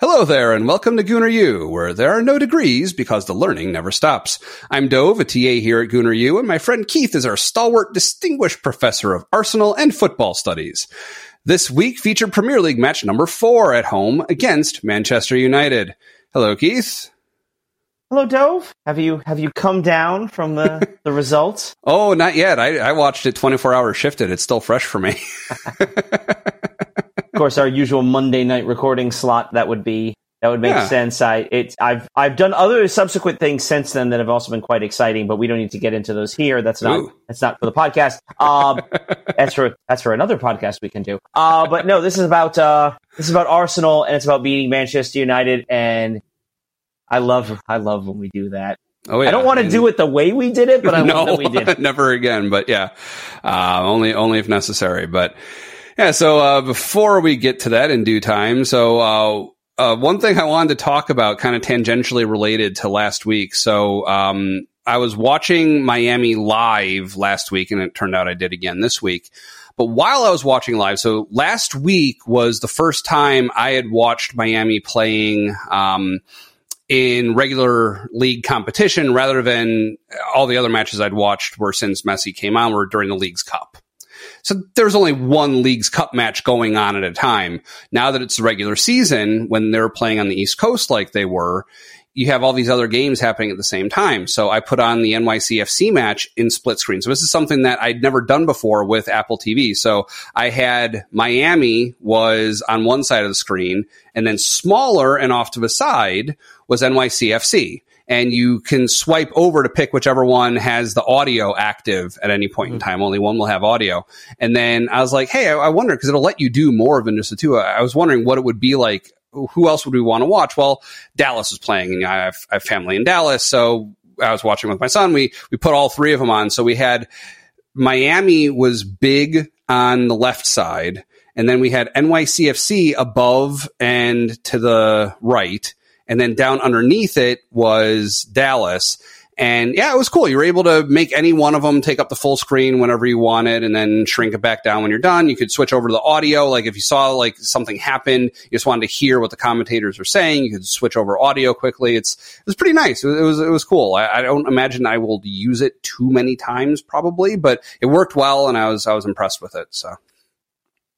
Hello there, and welcome to Gooner U, where there are no degrees because the learning never stops. I'm Dov, a TA here at Gooner U, and my friend Keith is our stalwart, distinguished professor of Arsenal and football studies. This week featured Premier League match number four at home against Manchester United. Hello, Keith. Hello, Dov. Have you have you come down from the, the results? Oh, not yet. I, I watched it 24 hours shifted. It's still fresh for me. of course, our usual Monday night recording slot that would be that would make Yeah. sense. I it's I've I've done other subsequent things since then that have also been quite exciting, but we don't need to get into those here. That's not Ooh. that's not for the podcast. Um, that's for that's for another podcast we can do. Uh, but no, this is about uh, this is about Arsenal and it's about beating Manchester United. And I love I love when we do that. Oh, yeah. I don't want to do it the way we did it, but I no, love that we did. never again. But yeah, uh, only only if necessary. But yeah, so uh, before we get to that in due time, so uh, uh, one thing I wanted to talk about, kind of tangentially related to last week. So um, I was watching Miami live last week, and it turned out I did again this week. But while I was watching live, so last week was the first time I had watched Miami playing. Um, in regular league competition rather than all the other matches I'd watched were since Messi came on were during the Leagues Cup. So there's only one Leagues Cup match going on at a time. Now that it's the regular season, when they're playing on the East Coast like they were, you have all these other games happening at the same time. So I put on the NYCFC match in split screen. So this is something that I'd never done before with Apple TV. So I had Miami was on one side of the screen and then smaller and off to the side was NYCFC. And you can swipe over to pick whichever one has the audio active at any point in mm-hmm. time. Only one will have audio. And then I was like, hey, I, I wonder because it'll let you do more than just the two. I was wondering what it would be like. Who else would we want to watch? Well, Dallas was playing, and I have, I have family in Dallas, so I was watching with my son. We we put all three of them on. So we had Miami was big on the left side, and then we had NYCFC above and to the right, and then down underneath it was Dallas. And yeah, it was cool. You were able to make any one of them take up the full screen whenever you wanted and then shrink it back down when you're done. You could switch over to the audio. Like if you saw like something happen, you just wanted to hear what the commentators were saying, you could switch over audio quickly. It's, it was pretty nice. It was, it was, it was cool. I, I don't imagine I will use it too many times probably, but it worked well and I was, I was impressed with it. So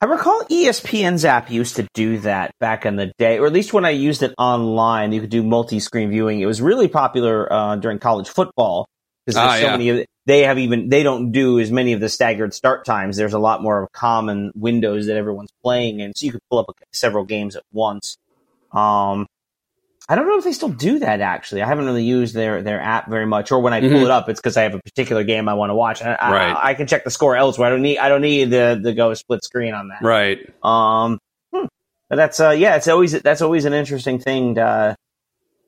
I recall ESPN's app used to do that back in the day, or at least when I used it online, you could do multi-screen viewing. It was really popular uh, during college football because there's Ah, so yeah. many. Of, they have even they don't do as many of the staggered start times. There's a lot more of common windows that everyone's playing in, so you could pull up several games at once. Um, I don't know if they still do that. Actually, I haven't really used their their app very much. Or when I pull Mhm. it up, it's because I have a particular game I want to watch. I, I- Right. I, can check the score elsewhere. I don't need I don't need the the go split screen on that. right. Um, hmm. but that's uh, yeah, it's always that's always an interesting thing. To, uh,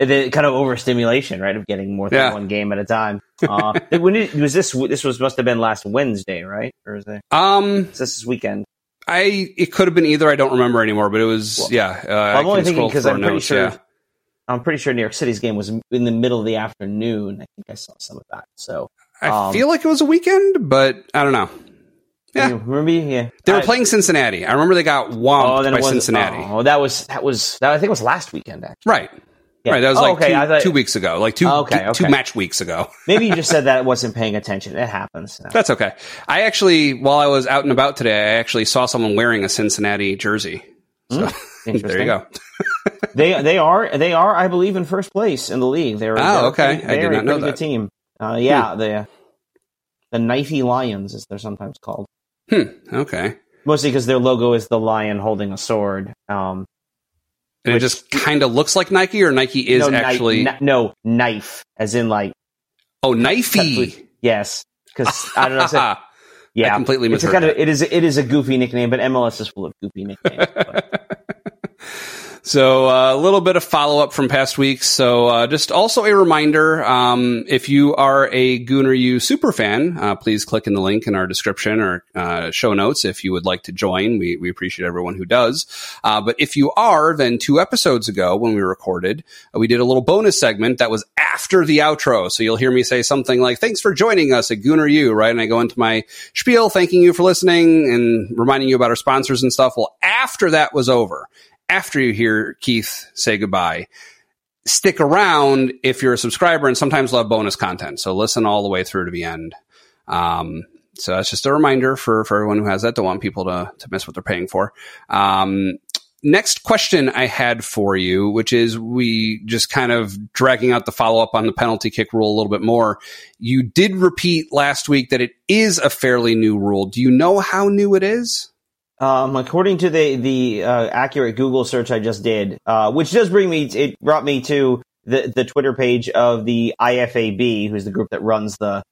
the kind of overstimulation, right, of getting more than Yeah. one game at a time. Uh, when it, was this? This was must have been last Wednesday, right? Or is it? Um, Is this weekend? I, it could have been either. I don't remember anymore, but it was, Well, yeah. Uh, I I'm only thinking because I'm pretty notes, sure. yeah. I'm pretty sure New York City's game was in the middle of the afternoon. I think I saw some of that. So I Um, feel like it was a weekend, but I don't know. Yeah. remember? Yeah, They were I- playing Cincinnati. I remember they got Oh, whomped then by Cincinnati. Oh, that was that was that, I think it was last weekend. Actually, Right. Yeah. Right. That was Oh, like okay, two, thought- two weeks ago, like two, Okay, two- two match weeks ago. maybe you just said that I wasn't paying attention. It happens. That's okay. I actually, while I was out and about today, I actually saw someone wearing a Cincinnati jersey. So there you go. they they are they are I believe in first place in the league. They're, Oh, okay. pretty- I did not know that. team. Uh, yeah, the the knifey lions as they're sometimes called. Hmm. Okay. Mostly because their logo is the lion holding a sword. Um, And it just kind of looks like Nike, or Nike is no, actually kni- no knife, as in like oh knifey. yes, because I don't know. so- I yeah, completely it's kind of it is it is a goofy nickname, but MLS is full of goofy nicknames. So uh, a little bit of follow up from past weeks. So uh, just also a reminder: um, if you are a Gooner U super fan, uh, please click in the link in our description or uh, show notes if you would like to join. We we appreciate everyone who does. Uh, but if you are, then two episodes ago when we recorded, uh, we did a little bonus segment that was after the outro. So you'll hear me say something like, "Thanks for joining us at Gooner U," right? And I go into my spiel, thanking you for listening and reminding you about our sponsors and stuff. Well, after that was over after you hear Keith say goodbye. Stick around if you're a subscriber and sometimes have bonus content. So listen all the way through to the end. Um, so that's just a reminder for, for everyone who has that. Don't want people to, to miss what they're paying for. Um, next question I had for you, which is we just kind of dragging out the follow up on the penalty kick rule a little bit more. You did repeat last week that it is a fairly new rule. Do you know how new it is? Um, according to the the uh, accurate Google search I just did, uh, which does bring me, it brought me to the the Twitter page of the IFAB, who's the group that runs the,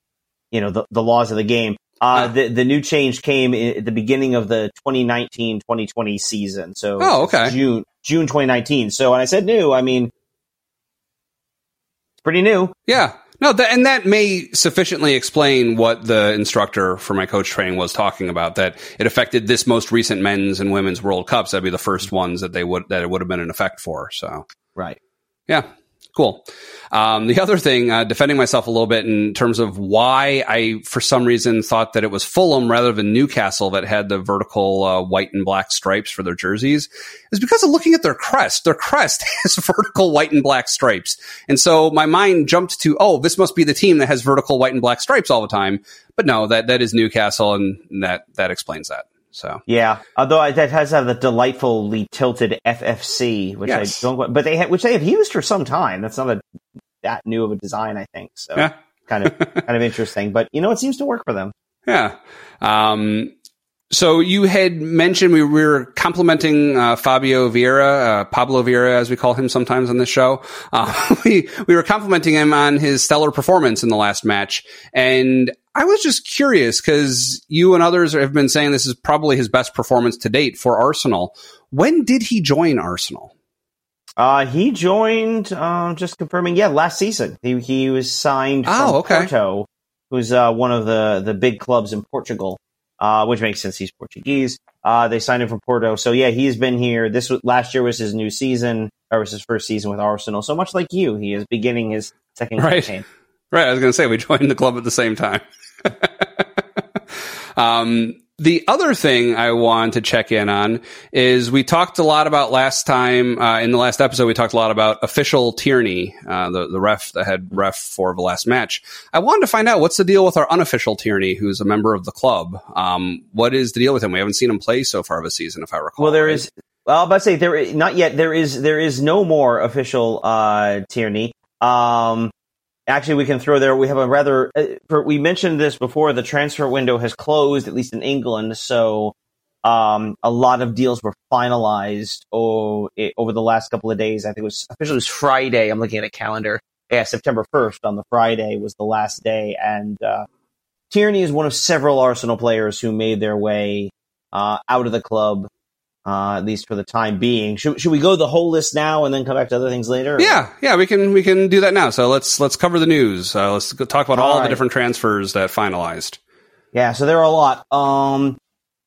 you know, the, the laws of the game. Uh, the, the new change came at the beginning of the 2019-2020 season. So oh, okay. June, June 2019. So when I said new, I mean, it's pretty new. Yeah. No, th- and that may sufficiently explain what the instructor for my coach training was talking about. That it affected this most recent men's and women's World Cups. That'd be the first ones that they would that it would have been an effect for. So, right. Yeah. Cool. Um, the other thing, uh, defending myself a little bit in terms of why I, for some reason, thought that it was Fulham rather than Newcastle that had the vertical uh, white and black stripes for their jerseys, is because of looking at their crest. Their crest has vertical white and black stripes, and so my mind jumped to, oh, this must be the team that has vertical white and black stripes all the time. But no, that that is Newcastle, and that that explains that. So yeah, although that has have the delightfully tilted FFC, which yes. I don't, but they ha- which they have used for some time. That's not a that new of a design, I think. So yeah. kind of kind of interesting, but you know, it seems to work for them. Yeah. Um, so you had mentioned we were complimenting uh, Fabio Vieira, uh, Pablo Vieira, as we call him sometimes on this show. Uh, we we were complimenting him on his stellar performance in the last match, and I was just curious because you and others have been saying this is probably his best performance to date for Arsenal. When did he join Arsenal? Uh, he joined, uh, just confirming, yeah, last season. He, he was signed from oh, okay. Porto, who's uh, one of the, the big clubs in Portugal, uh, which makes sense. He's Portuguese. Uh, they signed him from Porto. So, yeah, he's been here. This was, last year was his new season, or was his first season with Arsenal. So much like you, he is beginning his second right. campaign. Right. I was going to say, we joined the club at the same time. um, the other thing I want to check in on is we talked a lot about last time uh, in the last episode. We talked a lot about official Tierney, uh, the the ref that had ref for the last match. I wanted to find out what's the deal with our unofficial Tierney, who's a member of the club. Um, what is the deal with him? We haven't seen him play so far this season, if I recall. Well, there right? is. Well, I about to say there is, not yet. There is there is no more official uh, Tierney. Um, Actually, we can throw there. We have a rather. Uh, we mentioned this before. The transfer window has closed, at least in England. So, um, a lot of deals were finalized oh, it, over the last couple of days. I think it was officially it was Friday. I'm looking at a calendar. Yeah, September 1st on the Friday was the last day, and uh, Tierney is one of several Arsenal players who made their way uh, out of the club uh, at least for the time being. Should, should we go the whole list now and then come back to other things later? Or? Yeah, yeah, we can we can do that now. So let's let's cover the news. Uh, let's talk about all, all right. the different transfers that finalized. Yeah, so there are a lot. Um,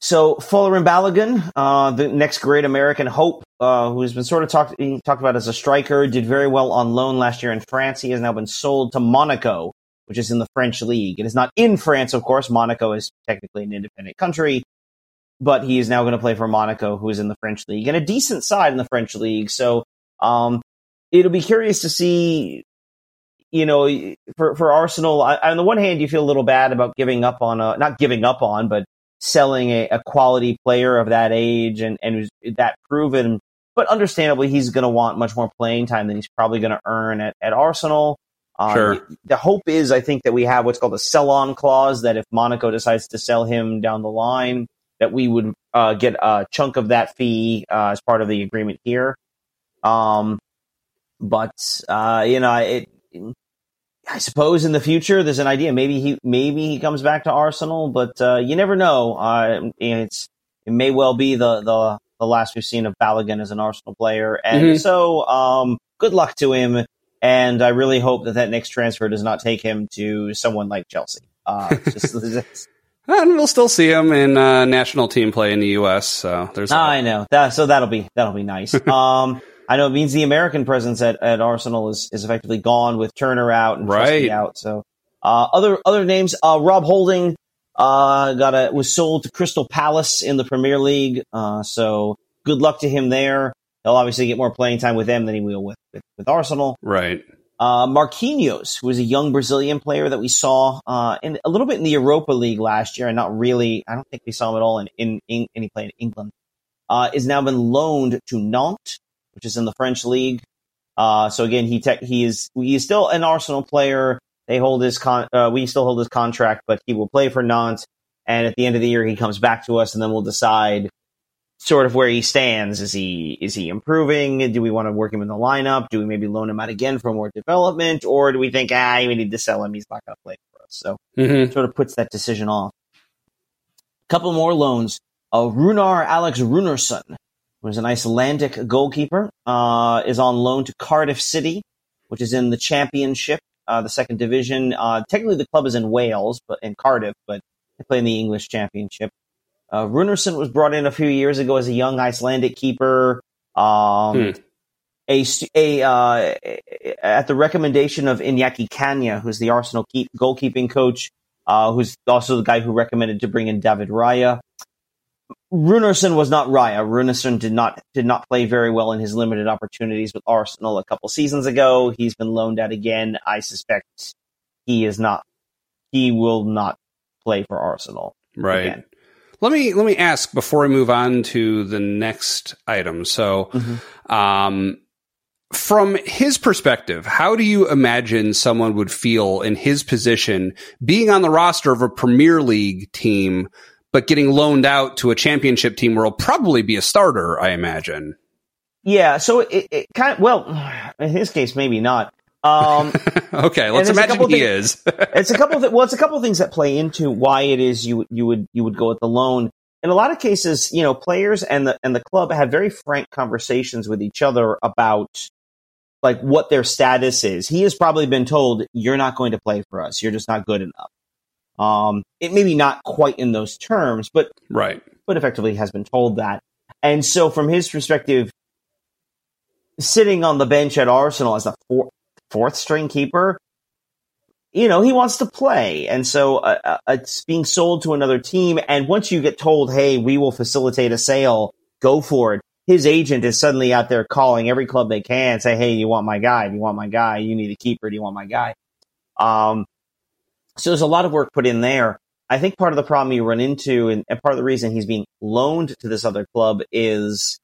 so Folarin Balogun, uh, the next great American hope, uh, who's been sort of talked talked about as a striker, did very well on loan last year in France. He has now been sold to Monaco, which is in the French league. It is not in France, of course. Monaco is technically an independent country but he is now going to play for Monaco, who is in the French league and a decent side in the French league. So, um, it'll be curious to see, you know, for, for Arsenal, I, on the one hand, you feel a little bad about giving up on a, not giving up on, but selling a, a quality player of that age and, and that proven, but understandably, he's going to want much more playing time than he's probably going to earn at, at Arsenal. Um, sure. The hope is, I think, that we have what's called a sell on clause that if Monaco decides to sell him down the line, that we would uh, get a chunk of that fee uh, as part of the agreement here. Um, but uh, you know, it, I suppose in the future there's an idea. Maybe he maybe he comes back to Arsenal, but uh, you never know. Uh, it's it may well be the the the last we've seen of Balogun as an Arsenal player, and mm-hmm. so um, good luck to him. And I really hope that that next transfer does not take him to someone like Chelsea. Uh, just, And we'll still see him in uh, national team play in the U.S. So there's. I know that. So that'll be that'll be nice. um, I know it means the American presence at, at Arsenal is, is effectively gone with Turner out and right. out. So uh, other other names, uh, Rob Holding uh, got a was sold to Crystal Palace in the Premier League. Uh, so good luck to him there. he'll obviously get more playing time with them than he will with with, with Arsenal. Right. Uh, Marquinhos, who was a young Brazilian player that we saw uh, in a little bit in the Europa League last year, and not really. I don't think we saw him at all in in, in any play in England. Uh, is now been loaned to Nantes, which is in the French league. Uh, so again, he te- he is he is still an Arsenal player. They hold his con. Uh, we still hold his contract, but he will play for Nantes. And at the end of the year, he comes back to us, and then we'll decide sort of where he stands. Is he is he improving? Do we want to work him in the lineup? Do we maybe loan him out again for more development, or do we think ah we need to sell him? He's not going to play for us. So Mm-hmm. sort of puts that decision off. A couple more loans. Uh, Rúnar Alex Rúnarsson, who's an Icelandic goalkeeper, uh, is on loan to Cardiff City, which is in the Championship, uh, the second division. Uh, technically, the club is in Wales, but in Cardiff, but they play in the English Championship. Uh, Rúnarsson was brought in a few years ago as a young Icelandic keeper. Um, Hmm. a, a uh, at the recommendation of Iñaki Caña, who's the Arsenal keep, goalkeeping coach, uh, who's also the guy who recommended to bring in David Raya. Rúnarsson was not Raya. Rúnarsson did not did not play very well in his limited opportunities with Arsenal a couple seasons ago. He's been loaned out again. I suspect he is not. He will not play for Arsenal. Right. Again. Let me let me ask before we move on to the next item. So, um, from his perspective, how do you imagine someone would feel in his position being on the roster of a Premier League team, but getting loaned out to a championship team where he'll probably be a starter? I imagine. Yeah. So it, it kind of well, in his case, maybe not. Um, okay, let's imagine he things- is. it's a couple of th- well, it's a couple of things that play into why it is you you would you would go with the loan. In a lot of cases, you know, players and the and the club have very frank conversations with each other about like what their status is. He has probably been told, "You're not going to play for us. You're just not good enough." Um, it maybe not quite in those terms, but right. but effectively has been told that. And so, from his perspective, sitting on the bench at Arsenal as a four, fourth string keeper, you know, he wants to play. And so, uh, uh, it's being sold to another team. And once you get told, hey, we will facilitate a sale, go for it. His agent is suddenly out there calling every club they can, say, hey, you want my guy? Do you want my guy? You need a keeper. Do you want my guy? Um, so there's a lot of work put in there. I think part of the problem you run into, and, and part of the reason he's being loaned to this other club is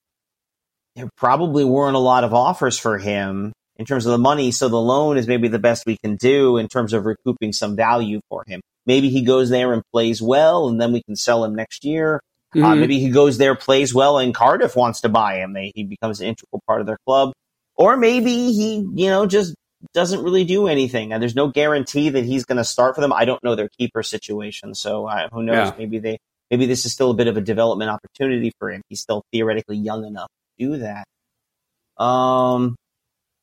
there probably weren't a lot of offers for him in terms of the money. So the loan is maybe the best we can do in terms of recouping some value for him. Maybe he goes there and plays well, and then we can sell him next year. Uh, Mhm. maybe he goes there, plays well, and Cardiff wants to buy him. They, he becomes an integral part of their club. Or maybe he, you know, just doesn't really do anything. And there's no guarantee that he's going to start for them. I don't know their keeper situation. So uh, who knows? Yeah. Maybe they, maybe this is still a bit of a development opportunity for him. He's still theoretically young enough to do that. Um,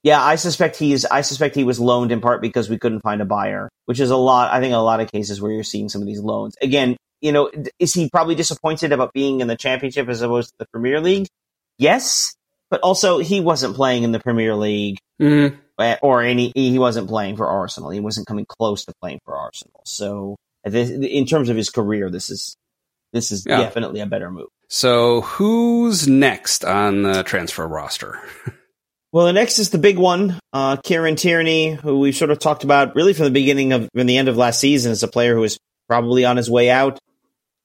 yeah, I suspect he's, I suspect he was loaned in part because we couldn't find a buyer, which is a lot, I think a lot of cases where you're seeing some of these loans. Again, you know, is he probably disappointed about being in the championship as opposed to the Premier League? Yes, but also he wasn't playing in the Premier League Mhm. uh, or any. He wasn't playing for Arsenal. He wasn't coming close to playing for Arsenal. So, this, in terms of his career, this is this is Yeah. definitely a better move. So, who's next on the transfer roster? Well, the next is the big one, uh, Kieran Tierney, who we've sort of talked about really from the beginning of, from the end of last season, as a player who is probably on his way out.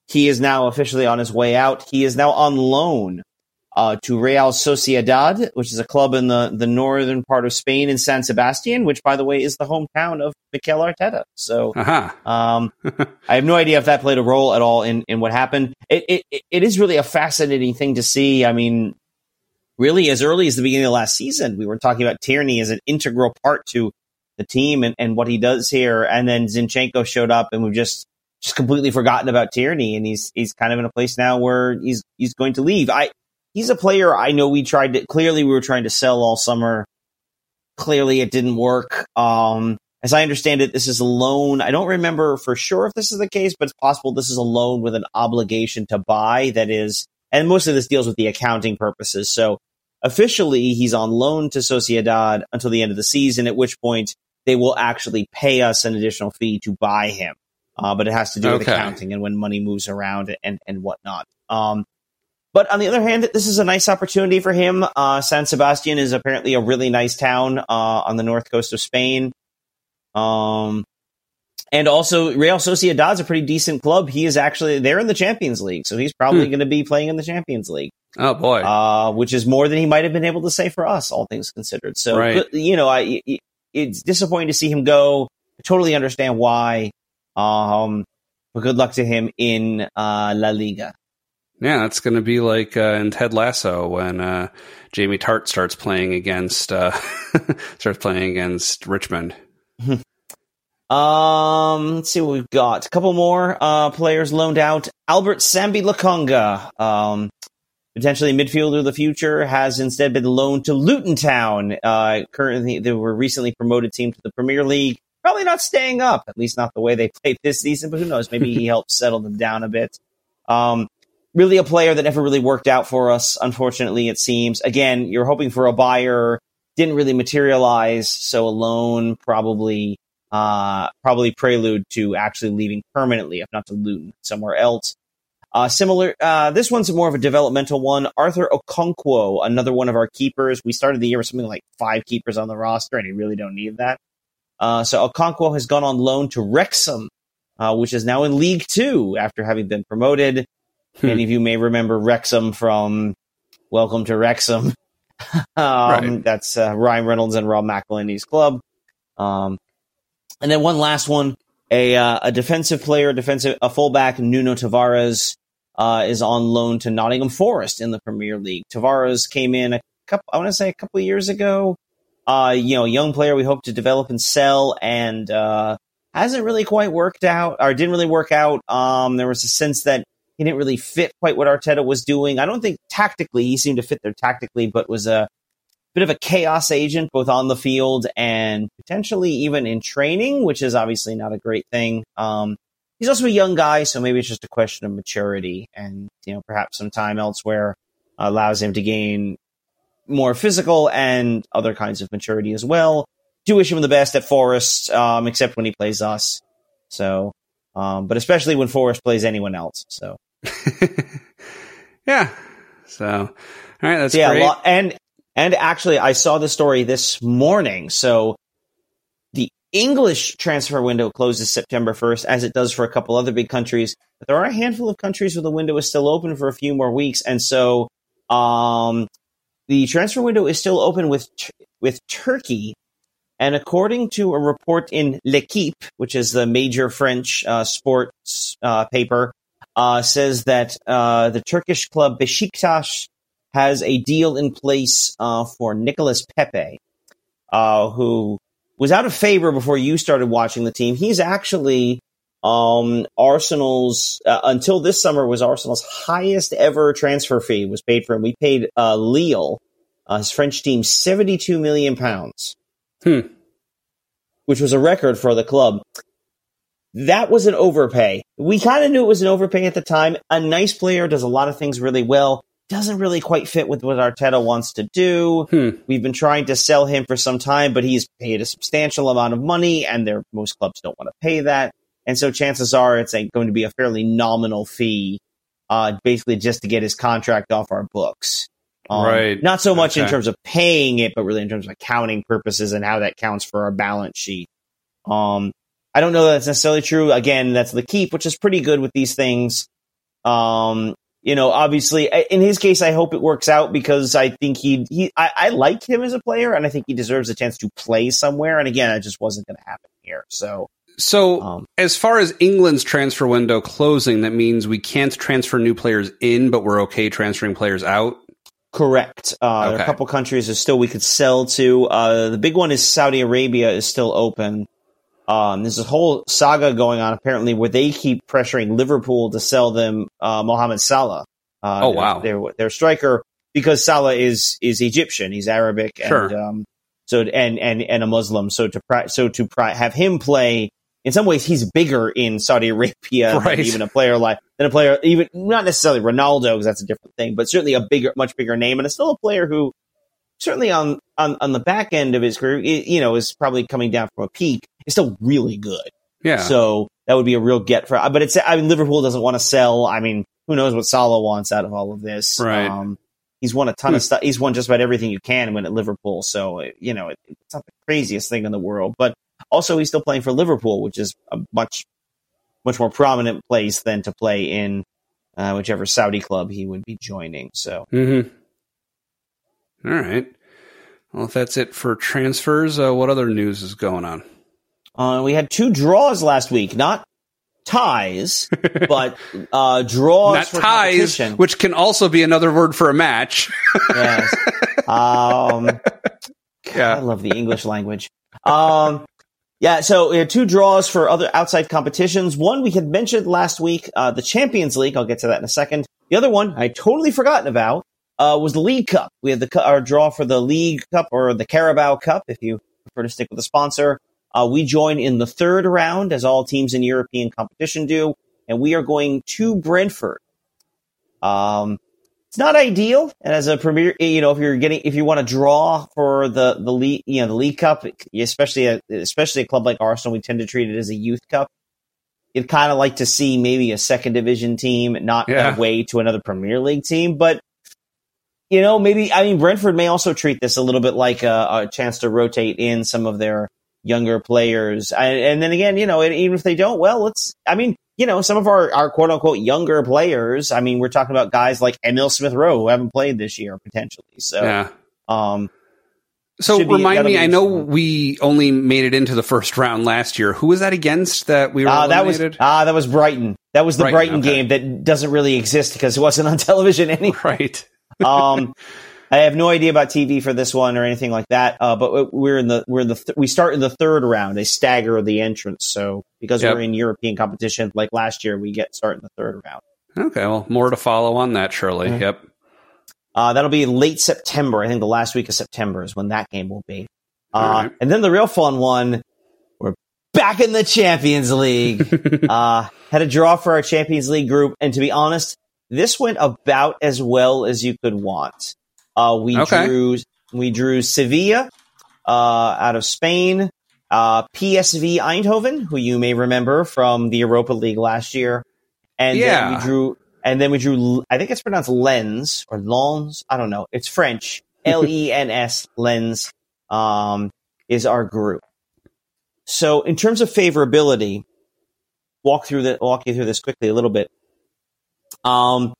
He is now officially on his way out. He is now on loan uh, to Real Sociedad, which is a club in the, the northern part of Spain in San Sebastian, which, by the way, is the hometown of Mikel Arteta. So Aha. um, I have no idea if that played a role at all in, in what happened. It, it it is really a fascinating thing to see. I mean, really, as early as the beginning of last season, we were talking about Tierney as an integral part to the team and, and what he does here. And then Zinchenko showed up, and we've just just completely forgotten about Tierney, and he's he's kind of in a place now where he's he's going to leave. I he's a player I know we tried to clearly we were trying to sell all summer. Clearly, it didn't work. Um, as I understand it, this is a loan. I don't remember for sure if this is the case, but it's possible this is a loan with an obligation to buy. That is, and most of this deals with the accounting purposes. So officially, he's on loan to Sociedad until the end of the season, at which point they will actually pay us an additional fee to buy him. Uh, but it has to do with accounting and when money moves around and, and whatnot. Um, but on the other hand, this is a nice opportunity for him. Uh, San Sebastian is apparently a really nice town uh, on the north coast of Spain. Um, and also Real Sociedad's a pretty decent club. He is actually they're in the Champions League, so he's probably hmm. going to be playing in the Champions League. Oh boy, uh, which is more than he might have been able to say for us, all things considered. So, right. you know, I, it's disappointing to see him go. I totally understand why. Um, but good luck to him in uh, La Liga. Yeah, that's going to be like uh, in Ted Lasso when uh, Jamie Tartt starts playing against uh, starts playing against Richmond. um, let's see what we've got. A couple more uh, players loaned out. Albert Sambi Lokonga, um, potentially midfielder of the future, has instead been loaned to Luton Town. Uh, currently, they were recently promoted team to the Premier League. Probably not staying up, at least not the way they played this season. But who knows? Maybe he helped settle them down a bit. Um, really a player that never really worked out for us. Unfortunately, it seems. Again, you're hoping for a buyer, didn't really materialize. So a loan probably, uh, probably prelude to actually leaving permanently, if not to Luton somewhere else. Uh, similar, uh, this one's more of a developmental one. Arthur Okonkwo, another one of our keepers. We started the year with something like five keepers on the roster, and you really don't need that. Uh, so Okonkwo has gone on loan to Wrexham, uh, which is now in League Two after having been promoted. Hmm. Many of you may remember Wrexham from Welcome to Wrexham. um, right. That's uh, Ryan Reynolds and Rob McElhenney's club. Um, and then one last one, a uh, a defensive player, defensive a fullback, Nuno Tavares, uh, is on loan to Nottingham Forest in the Premier League. Tavares came in a couple, I want to say a couple of years ago. Uh, you know, young player we hope to develop and sell, and uh, hasn't really quite worked out, or didn't really work out. Um, there was a sense that he didn't really fit quite what Arteta was doing. I don't think tactically he seemed to fit there tactically, but was a bit of a chaos agent both on the field and potentially even in training, which is obviously not a great thing. Um, he's also a young guy, so maybe it's just a question of maturity and you know perhaps some time elsewhere allows him to gain more physical and other kinds of maturity as well. Do wish him the best at Forest, um, except when he plays us. So um, but especially when Forest plays anyone else. So, yeah. So, all right, that's yeah, great. and and actually, I saw the story this morning. So, the English transfer window closes September first, as it does for a couple other big countries. But there are a handful of countries where the window is still open for a few more weeks, and so um, the transfer window is still open with with Turkey and according to a report in L'Equipe, which is the major French uh, sports uh, paper, uh, says that uh, the Turkish club Besiktas has a deal in place uh, for Nicolas Pepe, uh, who was out of favor before you started watching the team. He's actually um, Arsenal's until this summer was Arsenal's highest ever transfer fee was paid for him. We paid Lille, his French team, seventy two million pounds. Hmm. Which was a record for the club. That was an overpay. We kind of knew it was an overpay at the time. A nice player does a lot of things really well. Doesn't really quite fit with what Arteta wants to do. Hmm. We've been trying to sell him for some time, but he's paid a substantial amount of money, and their most clubs don't want to pay that. And so chances are it's going to be a fairly nominal fee, uh, basically just to get his contract off our books. Um, right. Not so much okay. in terms of paying it, but really in terms of accounting purposes and how that counts for our balance sheet. Um, I don't know that that's necessarily true. Again, that's the keep, which is pretty good with these things. Um, you know, obviously, in his case, I hope it works out because I think he, he, I, I like him as a player, and I think he deserves a chance to play somewhere. And again, it just wasn't going to happen here. So, so um, as far as England's transfer window closing, that means we can't transfer new players in, but we're okay transferring players out. Correct. Uh, okay. There are a couple countries that still we could sell to. Uh, the big one is Saudi Arabia is still open. Um, there's a whole saga going on apparently where they keep pressuring Liverpool to sell them uh, Mohamed Salah. Uh, oh wow, their, their striker because Salah is is Egyptian, he's Arabic, sure. and um, so and and and a Muslim. So to so to have him play in some ways he's bigger in Saudi Arabia right. than even a player like than a player even not necessarily Ronaldo because that's a different thing, but certainly a bigger, much bigger name, and it's still a player who certainly on on on the back end of his career, you know, is probably coming down from a peak. Is still really good. Yeah. So that would be a real get for. But it's. I mean, Liverpool doesn't want to sell. I mean, who knows what Salah wants out of all of this? Right. Um, he's won a ton Hmm. of stuff. He's won just about everything you can win at Liverpool. So you know, it, it's not the craziest thing in the world. But also, he's still playing for Liverpool, which is a much, much more prominent place than to play in uh, whichever Saudi club he would be joining. So Mm-hmm. All right. Well, if that's it for transfers, uh, what other news is going on? Uh, we had two draws last week, not ties, but uh, draws Not for ties, competition. which can also be another word for a match. yes. Um, I yeah. love the English language. Um, yeah, so we had two draws for other outside competitions. One we had mentioned last week, uh, the Champions League. I'll get to that in a second. The other one I totally forgotten about uh, was the League Cup. We had the our draw for the League Cup or the Carabao Cup, if you prefer to stick with the sponsor. Uh, we join in the third round, as all teams in European competition do, and we are going to Brentford. Um, it's not ideal. And as a premier, you know, if you're getting, if you want to draw for the the league, you know, the League Cup, especially a, especially a club like Arsenal, we tend to treat it as a youth cup. You'd kind of like to see maybe a second division team, not Yeah. away to another Premier League team, but. You know, maybe I mean Brentford may also treat this a little bit like a, a chance to rotate in some of their younger players, and, and then again, you know, even if they don't, well, let's. I mean, you know, some of our, our quote unquote younger players. I mean, we're talking about guys like Emil Smith Rowe who haven't played this year potentially. So, Yeah. um, So remind me, I know we only made it into the first round last year. Who was that against that we were uh, that was ah, that was Brighton. That was the Brighton, Brighton, okay. game that doesn't really exist because it wasn't on television anyway. right. um, I have no idea about TV for this one or anything like that. Uh, but we're in the we're in the th- we start in the third round. They stagger the entrance. So because Yep. we're in European competition, like last year, we get start in the third round. Okay. Well, more to follow on that, surely. Mhm. Yep. Uh, that'll be late September. I think the last week of September is when that game will be. Uh, right. And then the real fun one, we're back in the Champions League. uh, had a draw for our Champions League group, and to be honest, this went about as well as you could want. Uh, we Okay. drew we drew Sevilla uh, out of Spain, uh, PSV Eindhoven, who you may remember from the Europa League last year, and then we drew and then we drew. I think it's pronounced Lens or Lens. I don't know. It's French. L E N S Lens um, is our group. So in terms of favorability, walk through the walk you through this quickly a little bit. Um,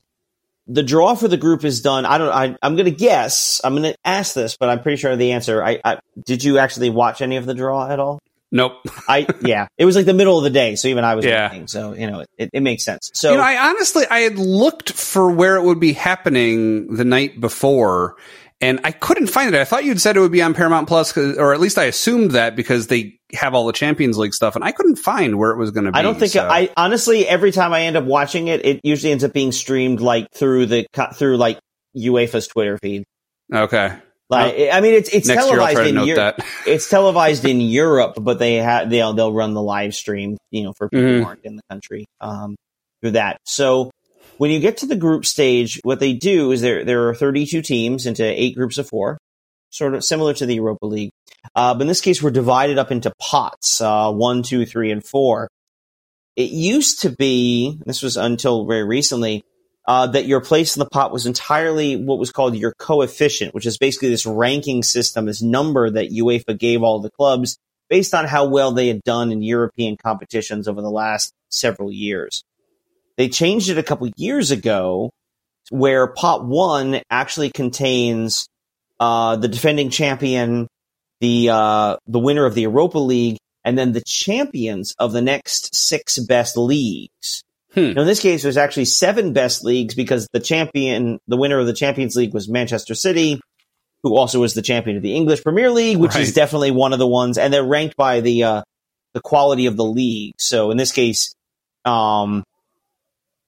the draw for the group is done. I don't. I, I'm going to guess. I'm going to ask this, but I'm pretty sure of the answer. I, I did you actually watch any of the draw at all? Nope. I yeah. It was like the middle of the day, so even I was Yeah. working. So you know, it, it makes sense. So you know, I honestly, I had looked for where it would be happening the night before, and I couldn't find it. I thought you'd said it would be on Paramount Plus, or at least I assumed that because they have all the Champions League stuff, and I couldn't find where it was going to be. I don't think so- I honestly every time I end up watching it, it usually ends up being streamed like through the through like UEFA's Twitter feed. Okay. Like I mean, it's it's televised in Europe. It's televised in Europe, but they have they'll they'll run the live stream, you know, for people Mhm. who aren't in the country um, through that. So when you get to the group stage, what they do is there there are 32 teams into eight groups of four, sort of similar to the Europa League. Uh, but in this case, we're divided up into pots, uh, one, two, three, and four. It used to be, this was until very recently, uh, that your place in the pot was entirely what was called your coefficient, which is basically this ranking system, this number that UEFA gave all the clubs based on how well they had done in European competitions over the last several years. They changed it a couple years ago where pot one actually contains uh, the defending champion, the uh, the winner of the Europa League, and then the champions of the next six best leagues. Hmm. Now, in this case, there's actually seven best leagues because the champion, the winner of the Champions League was Manchester City, who also was the champion of the English Premier League, which is definitely one of the ones, and they're ranked by the uh, the quality of the league. So in this case, um,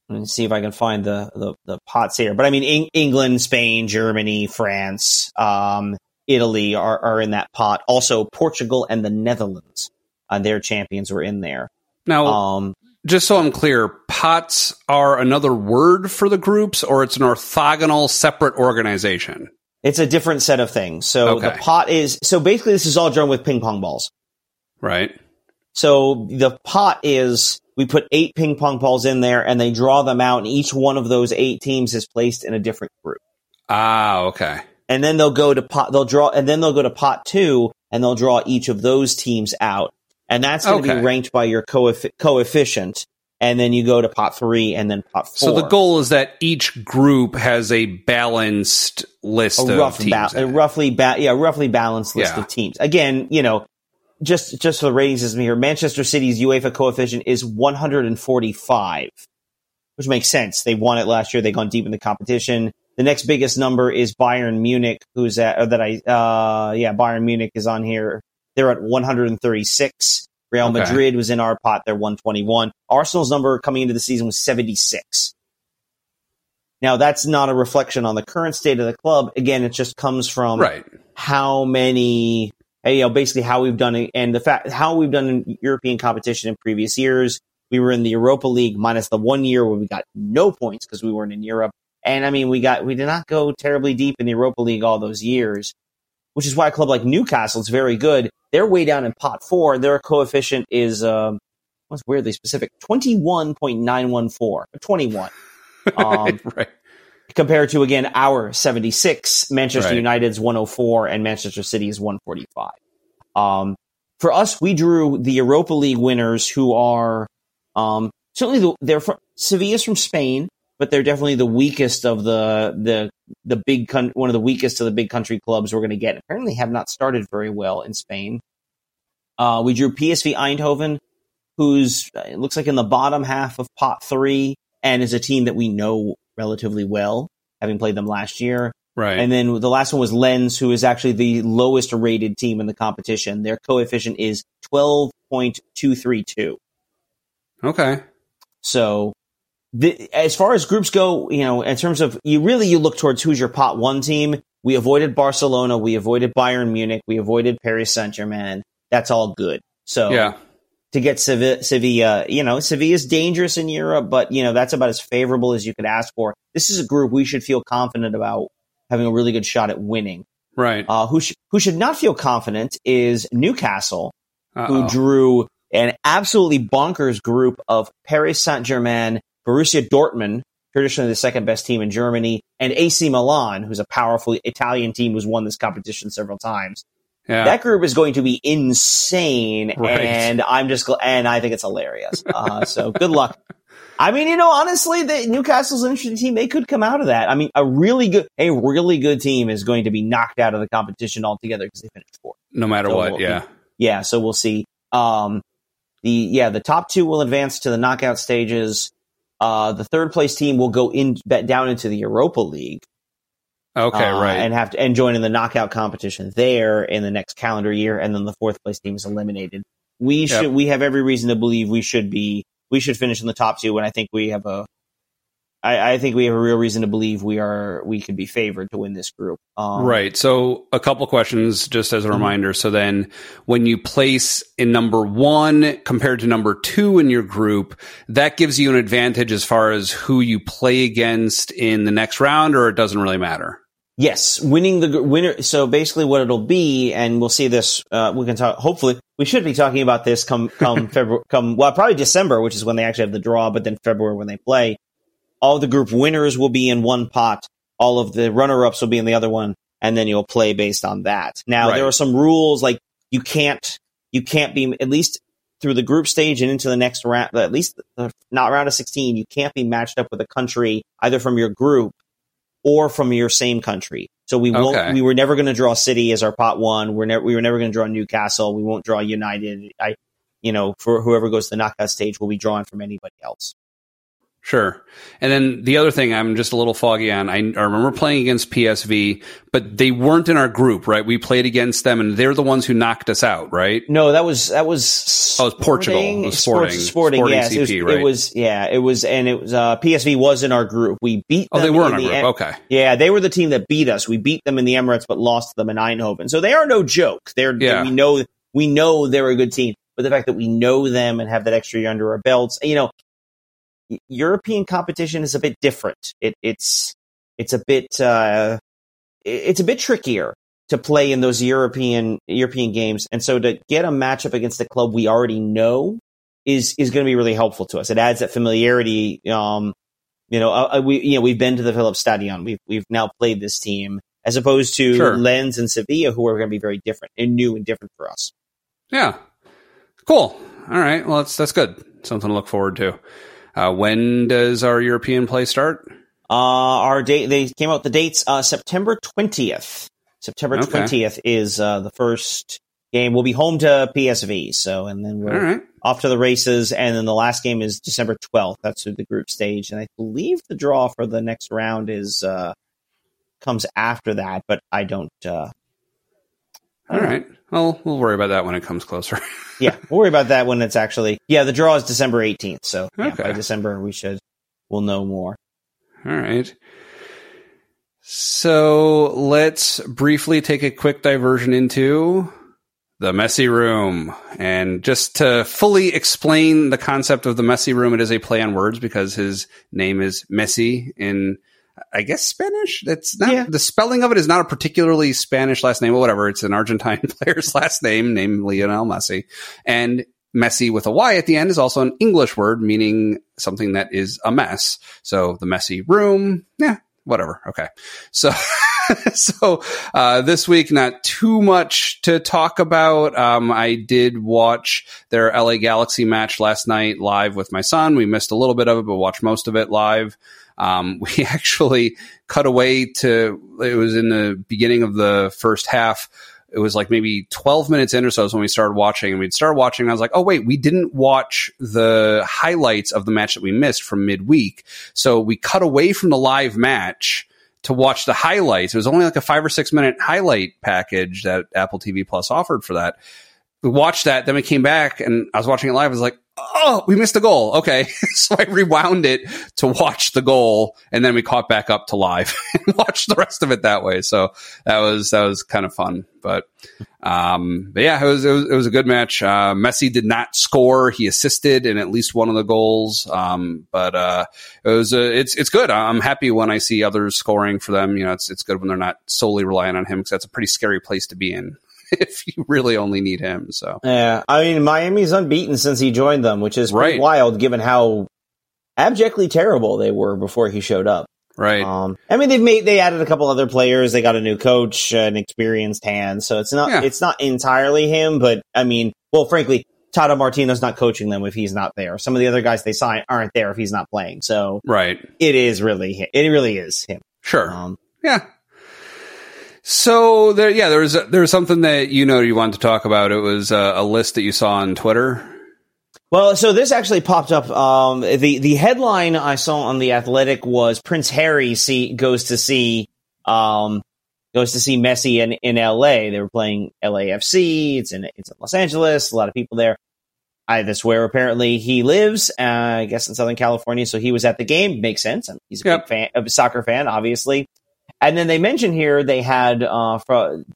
let me see if I can find the the, the pots here. But I mean, Eng- England, Spain, Germany, France, um, Italy are are in that pot. Also, Portugal and the Netherlands, uh, their champions were in there. Now, Um, just so I'm clear, pots are another word for the groups, or it's an orthogonal separate organization. It's a different set of things. So the pot is so basically this is all drawn with ping pong balls. Right. So the pot is we put eight ping pong balls in there and they draw them out and each one of those eight teams is placed in a different group. Ah, okay. And then they'll go to pot they'll draw and then they'll go to pot 2 and they'll draw each of those teams out. And that's going to Okay. be ranked by your coef- coefficient and then you go to pot 3 and then pot 4. So the goal is that each group has a balanced list a of teams. ba- a roughly ba- yeah, roughly balanced list Yeah. of teams. Again, you know, just just for the ratings system here, Manchester City's UEFA coefficient is 145, which makes sense. They won it last year. They've gone deep in the competition. The next biggest number is Bayern Munich, who's at or that I uh yeah Bayern Munich is on here. They're at 136. Real Okay. Madrid was in our pot. They're 121. Arsenal's number coming into the season was 76. Now that's not a reflection on the current state of the club. Again, it just comes from right. how many, you know, basically how we've done it and the fact how we've done in European competition in previous years. We were in the Europa League minus the one year where we got no points because we weren't in Europe. And I mean, we got, we did not go terribly deep in the Europa League all those years, which is why a club like Newcastle is very good. They're way down in pot four. Their coefficient is, um, what's weirdly specific, 21.914, or 21. Um, right. Compared to again our 76 manchester Right. united's 104 and manchester city's 145 um, for us we drew the europa league winners who are um, certainly the, they're from sevilla's from spain but they're definitely the weakest of the the the big con- one of the weakest of the big country clubs we're going to get. Apparently have not started very well in spain. Uh, we drew psv eindhoven who's uh, it looks like in the bottom half of pot three and is a team that we know relatively well, having played them last year. Right. And then the last one was Lens, who is actually the lowest rated team in the competition. Their coefficient is 12.232. okay. So the, as far as groups go, you know, in terms of you really you look towards who's your pot one team. We avoided Barcelona, we avoided Bayern Munich, we avoided Paris Saint Germain. That's all good. So Yeah. To get Sevilla, Sevilla, you know, Sevilla is dangerous in Europe, but you know that's about as favorable as you could ask for. This is a group we should feel confident about having a really good shot at winning. Right. Uh, who sh- who should not feel confident is Newcastle, who Uh-oh. drew an absolutely bonkers group of Paris Saint Germain, Borussia Dortmund, traditionally the second best team in Germany, and AC Milan, who's a powerful Italian team who's won this competition several times. Yeah. That group is going to be insane, Right. and I'm just gl- and I think it's hilarious. Uh, so good luck. I mean, you know, honestly, the Newcastle's an interesting team. They could come out of that. I mean, a really good, a really good team is going to be knocked out of the competition altogether because they finished fourth. no matter so what. we'll- Yeah. Yeah, so we'll see. Um, the yeah, the top two will advance to the knockout stages. Uh, the third place team will go in bet down into the Europa League. Okay. uh, right. and have to and join in the knockout competition there in the next calendar year, and then the fourth place team is eliminated. We Yep. should we have every reason to believe we should be we should finish in the top two, and I think we have a I, I think we have a real reason to believe we are we could be favored to win this group. Um, Right. So a couple questions just as a Mhm. reminder. So then when you place in number one compared to number two in your group, that gives you an advantage as far as who you play against in the next round, or it doesn't really matter. Yes, winning the winner. So basically, what it'll be, and we'll see this. Uh, we can talk. Hopefully, we should be talking about this come come February, come well, probably December, which is when they actually have the draw, but then February when they play. All the group winners will be in one pot. All of the runner ups will be in the other one, and then you'll play based on that. Now Right. there are some rules like you can't you can't be at least through the group stage and into the next round. At least the, not round of sixteen, you can't be matched up with a country either from your group or from your same country. So we won't. Okay. We were never going to draw City as our pot one. We're never. We were never going to draw Newcastle. We won't draw United. I, you know, for whoever goes to the knockout stage, we'll be drawing from anybody else. Sure. And then the other thing I'm just a little foggy on, I, I remember playing against PSV, but they weren't in our group, right? We played against them and they're the ones who knocked us out, right? No, that was that was. Oh, it's Portugal. It was Sporting. Sporting. Sporting yes, it was, CP, it was. Yeah, it was, and it was. Uh, PSV was in our group. We beat. Oh, they were in our the group. Okay. Yeah, they were the team that beat us. We beat them in the Emirates, but lost them in Eindhoven. So they are no joke. They're Yeah. we know we know they're a good team. But the fact that we know them and have that extra year under our belts, you know, European competition is a bit different. It, it's it's a bit uh, it's a bit trickier. to play in those European European games, and so to get a matchup against a club we already know is is going to be really helpful to us. It adds that familiarity. Um, you know, uh, uh, we you know we've been to the Philips Stadion. We've we've now played this team as opposed to Sure. Lens and Sevilla, who are going to be very different and new and different for us. Yeah. Cool. All right. Well, that's that's good. Something to look forward to. Uh, when does our European play start? Uh, our date they came out the dates uh, September twentieth. September Okay. twentieth is uh, the first game. We'll be home to PSV. So and then we're right. off to the races, and then the last game is December twelfth. That's the group stage, and I believe the draw for the next round is uh, comes after that, but I don't. Uh, All um, right. Well, we'll worry about that when it comes closer. yeah, we'll worry about that when it's actually. Yeah, the draw is December eighteenth, so yeah, Okay. by December we should we'll know more. All right. So let's briefly take a quick diversion into the messy room. And just to fully explain the concept of the messy room, it is a play on words because his name is Messi in, I guess, Spanish. That's not, Yeah. the spelling of it is not a particularly Spanish last name or whatever. It's an Argentine player's last name named Lionel Messi. And messy with a Y at the end is also an English word meaning something that is a mess. So the messy room, yeah, whatever. Okay. So, so, uh, this week, not too much to talk about. Um, I did watch their LA Galaxy match last night live with my son. We missed a little bit of it, but watched most of it live. Um, we actually cut away to, it was in the beginning of the first half it was like maybe 12 minutes in or so is when we started watching and we'd start watching and I was like, oh wait, we didn't watch the highlights of the match that we missed from midweek. So we cut away from the live match to watch the highlights. It was only like a five or six minute highlight package that Apple TV Plus offered for that. We watched that, then we came back and I was watching it live. I was like, oh, we missed a goal. Okay. so I rewound it to watch the goal and then we caught back up to live and watched the rest of it that way. So that was, that was kind of fun. But, um, but yeah, it was, it was, it was a good match. Uh, Messi did not score. He assisted in at least one of the goals. Um, but, uh, it was, uh, it's, it's good. I'm happy when I see others scoring for them. You know, it's, it's good when they're not solely relying on him because that's a pretty scary place to be in if you really only need him. So, Yeah, I mean Miami's unbeaten since he joined them, which is pretty Right. wild given how abjectly terrible they were before he showed up. right. Um, I mean, they've made they added a couple other players. They got a new coach, an experienced hand. So it's not Yeah. it's not entirely him, but I mean, well, frankly, Tata Martino's not coaching them if he's not there. Some of the other guys they sign aren't there if he's not playing. So right. it is really him. It really is him. Sure. Um, Yeah. So there, yeah, there was there was something that you know you wanted to talk about. It was uh, a list that you saw on Twitter. Well, so this actually popped up. Um, the the headline I saw on the Athletic was Prince Harry see goes to see um, goes to see Messi in, in L.A. They were playing LAFC. It's in it's in Los Angeles. A lot of people there. I that's where apparently he lives. Uh, I guess in Southern California. So he was at the game. Makes sense. I mean, he's a Yep. big fan, a soccer fan, obviously. And then they mentioned here they had uh,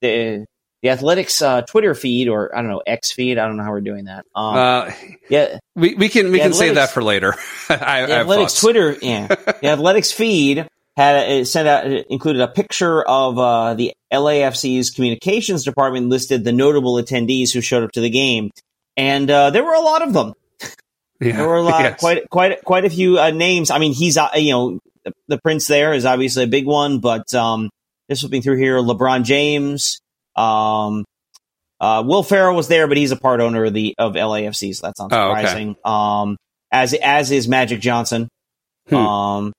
the the Athletics uh, Twitter feed or I don't know X feed. I don't know how we're doing that. Um, Uh, yeah, we we can we can save that for later. I, I the have Athletics. Twitter, yeah, the Athletics feed had it sent out included a picture of uh, the LAFC's communications department listed the notable attendees who showed up to the game, and uh, there were a lot of them. Yeah. There were a lot, Yes. quite quite quite a few uh, names. I mean, he's uh, you know the, the prince there is obviously a big one, but um, just flipping through here, LeBron James. Um, uh, Will Ferrell was there, but he's a part owner of the of LAFC, so that's not Oh, okay. surprising. Um, as as is Magic Johnson. Hmm. Um,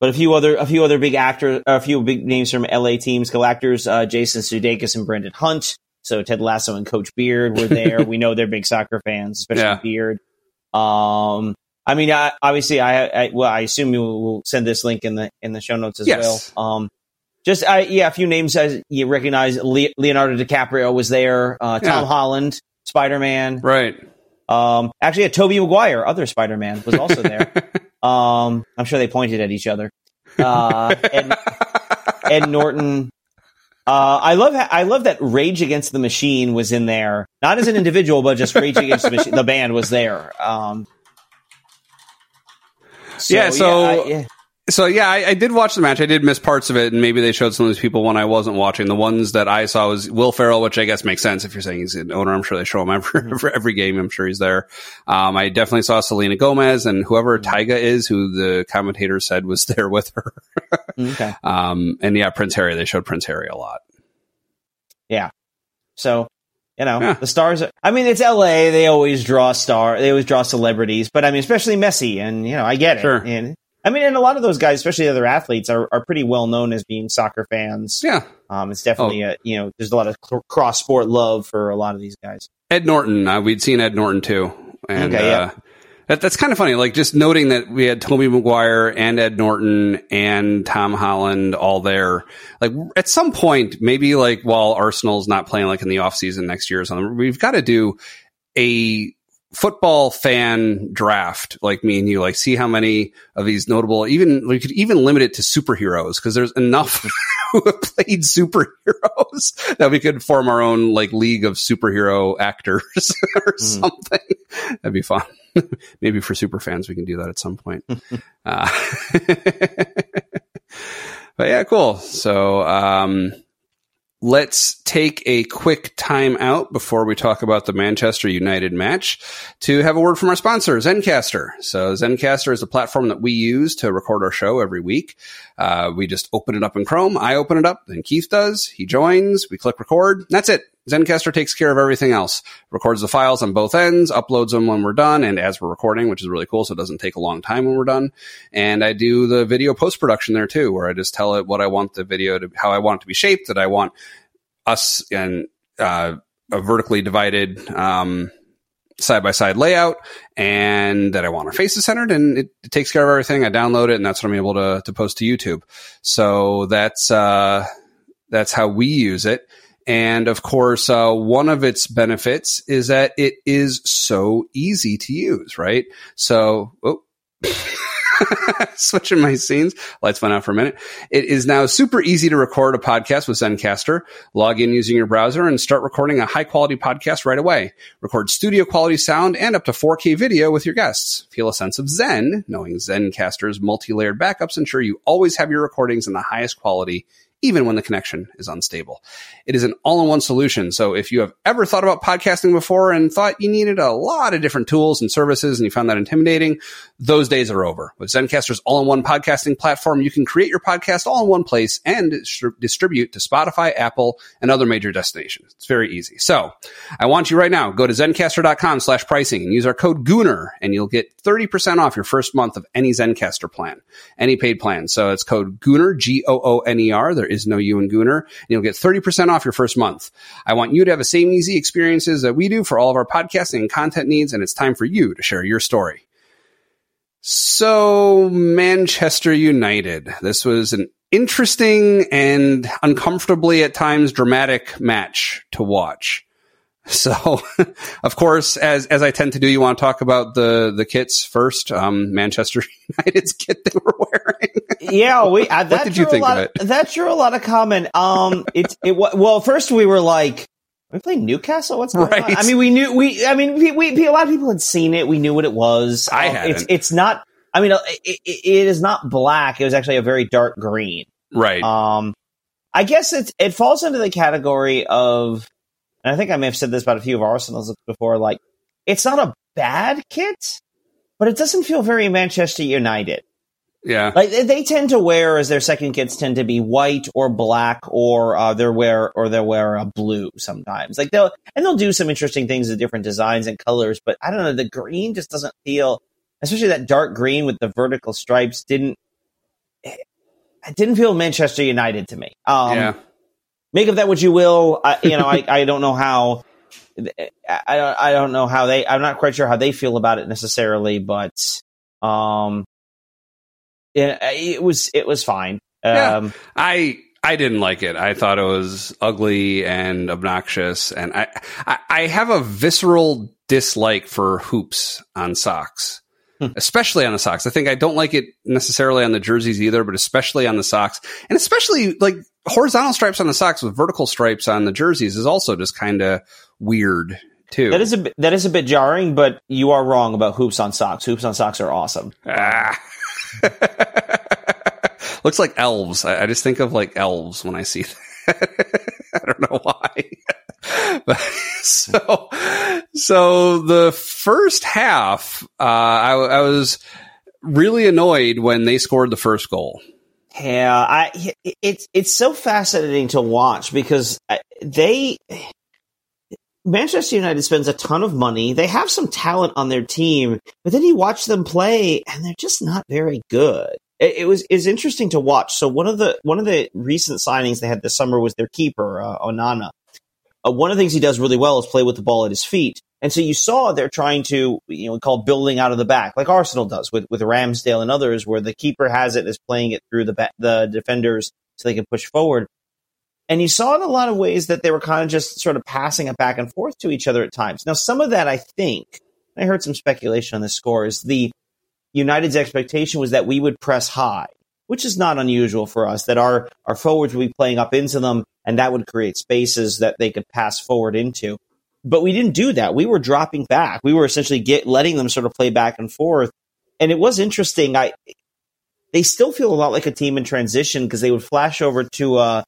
but a few other a few other big actors, a few big names from LA teams, co-actors, uh, Jason Sudeikis and Brendan Hunt. So Ted Lasso and Coach Beard were there. we know they're big soccer fans, especially Yeah. Beard. Um, I mean, I, obviously, I, I well, I assume you will send this link in the in the show notes as Yes. well. Um, just I, yeah, a few names as you recognize. Le- Leonardo DiCaprio was there. Uh, Tom Yeah. Holland, Spider Man. Right. Um, actually, a Tobey Maguire, other Spider Man, was also there. um, I'm sure they pointed at each other. Uh, Ed, Ed Norton. Uh, I love ha- I love that Rage Against the Machine was in there, not as an individual, but just Rage Against the Machine. The band was there. Um, Yeah, so- I- yeah. so yeah, I, I, did watch the match. I did miss parts of it, and maybe they showed some of these people when I wasn't watching. The ones that I saw was Will Ferrell, which I guess makes sense if you're saying he's an owner. I'm sure they show him every, mm-hmm. every game. I'm sure he's there. Um, I definitely saw Selena Gomez and whoever mm-hmm. Tyga is, who the commentator said was there with her. okay. Um, and yeah, Prince Harry. They showed Prince Harry a lot. Yeah. So you know, yeah. the stars. Are, I mean, it's L.A. They always draw star. They always draw celebrities, but I mean, especially Messi, and you know, I get it. Sure. And I mean, and a lot of those guys, especially other athletes, are, are pretty well known as being soccer fans. Yeah. Um, it's definitely oh. a, you know, there's a lot of cross sport love for a lot of these guys. Ed Norton, uh, we'd seen Ed Norton too. And, okay, yeah. Uh, that, that's kind of funny. Like just noting that we had Tobey Maguire and Ed Norton and Tom Holland all there. Like at some point, maybe like while Arsenal's not playing like in the off season next year or something, we've got to do a football fan draft like me and you like see how many of these notable even we could even limit it to superheroes because there's enough who have played superheroes that we could form our own like league of superhero actors or mm. something. That'd be fun. Maybe for super fans we can do that at some point. Uh, but yeah cool. So um Let's take a quick time out before we talk about the Manchester United match to have a word from our sponsor, Zencastr. So Zencastr is a platform that we use to record our show every week. Uh, we just open it up in Chrome. I open it up, then Keith does. He joins. We click record. That's it. Zencastr takes care of everything else. Records the files on both ends, uploads them when we're done, and as we're recording, which is really cool, so it doesn't take a long time when we're done. And I do the video post production there too, where I just tell it what I want the video to, how I want it to be shaped, that I want us and uh, a vertically divided um, side by side layout, and that I want our faces centered, and it, it, takes care of everything. I download it, and that's what I'm able to to post to YouTube. So that's uh, that's how we use it. And of course, uh, one of its benefits is that it is so easy to use, right? So, oh. switching my scenes. Lights went out for a minute. It is now super easy to record a podcast with Zencastr. Log in using your browser and start recording a high quality podcast right away. Record studio quality sound and up to 4K video with your guests. Feel a sense of Zen, knowing Zencastr's multi layered backups ensure you always have your recordings in the highest quality even when the connection is unstable. It is an all in one solution. So if you have ever thought about podcasting before and thought you needed a lot of different tools and services and you found that intimidating, those days are over. With Zencastr's all in one podcasting platform, you can create your podcast all in one place and distribute to Spotify, Apple, and other major destinations. It's very easy. So I want you right now, go to zencastr.com slash pricing and use our code Gooner and you'll get 30% off your first month of any Zencastr plan, any paid plan. So it's code Gooner, G O O N E R. There is no you and Gooner. And you'll get 30% off your first month. I want you to have the same easy experiences that we do for all of our podcasting and content needs. And it's time for you to share your story. So Manchester United. This was an interesting and uncomfortably at times dramatic match to watch. So, of course, as as I tend to do, you want to talk about the the kits first. Um, Manchester United's kit they were wearing. yeah, we. Uh, what did you think of it? Of, that drew a lot of comment. Um, it's it. Well, first we were like, we played Newcastle. What's going right. on? I mean, we knew we. I mean, we, we, a lot of people had seen it. We knew what it was. I um, had. It's it's not. I mean, it, it is not black. It was actually a very dark green. Right. Um, I guess it it falls into the category of and I think I may have said this about a few of Arsenal's before, like, it's not a bad kit, but it doesn't feel very Manchester United. Yeah. Like they tend to wear as their second kits tend to be white or black or uh, they'll wear or they'll wear a blue sometimes. Like they'll and they'll do some interesting things with different designs and colors, but I don't know, the green just doesn't feel especially that dark green with the vertical stripes didn't it didn't feel Manchester United to me. Um, yeah make of that what you will. I, you know, I, I don't know how. I don't. I don't know how they. I'm not quite sure how they feel about it necessarily, but um, it, it was it was fine. Yeah, um, I I didn't like it. I thought it was ugly and obnoxious, and I, I, I have a visceral dislike for hoops on socks. Hmm. especially on the socks. I think I don't like it necessarily on the jerseys either, but especially on the socks, and especially like horizontal stripes on the socks with vertical stripes on the jerseys is also just kind of weird too. That is a bit, that is a bit jarring, but you are wrong about hoops on socks. Hoops on socks are awesome. Ah. looks like elves. I, I, just think of like elves when I see that. I don't know why. but, so, so the first half, uh, I, I was really annoyed when they scored the first goal. Yeah, I it's it's so fascinating to watch because uh, they Manchester United spends a ton of money. They have some talent on their team, but then you watch them play and they're just not very good. It, it was is interesting to watch. So one of the one of the recent signings they had this summer was their keeper uh, Onana. Uh, one of the things he does really well is play with the ball at his feet. And so you saw they're trying to, you know, call building out of the back, like Arsenal does with, with Ramsdale and others, where the keeper has it is playing it through the ba- the defenders so they can push forward. And you saw in a lot of ways that they were kind of just sort of passing it back and forth to each other at times. Now, some of that, I think, I heard some speculation on the score, is the United's expectation was that we would press high, which is not unusual for us, that our, our forwards would be playing up into them and that would create spaces that they could pass forward into. But we didn't do that. We were dropping back. We were essentially get, letting them sort of play back and forth. And it was interesting. I, they still feel a lot like a team in transition because they would flash over to, uh,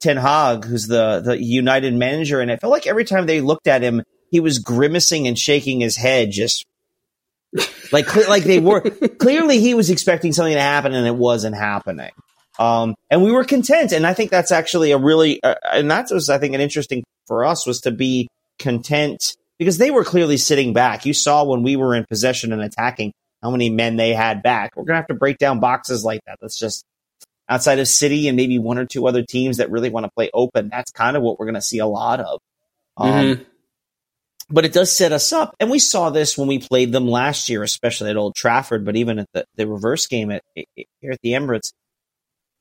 Ten Hag, who's the the United manager, and it felt like every time they looked at him, he was grimacing and shaking his head, just like like they were clearly he was expecting something to happen and it wasn't happening. Um, and we were content, and I think that's actually a really uh, and that was I think an interesting for us was to be content because they were clearly sitting back. You saw when we were in possession and attacking how many men they had back. We're gonna have to break down boxes like that. That's just outside of City and maybe one or two other teams that really want to play open. That's kind of what we're going to see a lot of. Um, mm-hmm. But it does set us up. And we saw this when we played them last year, especially at Old Trafford, but even at the, the reverse game at, here at the Emirates.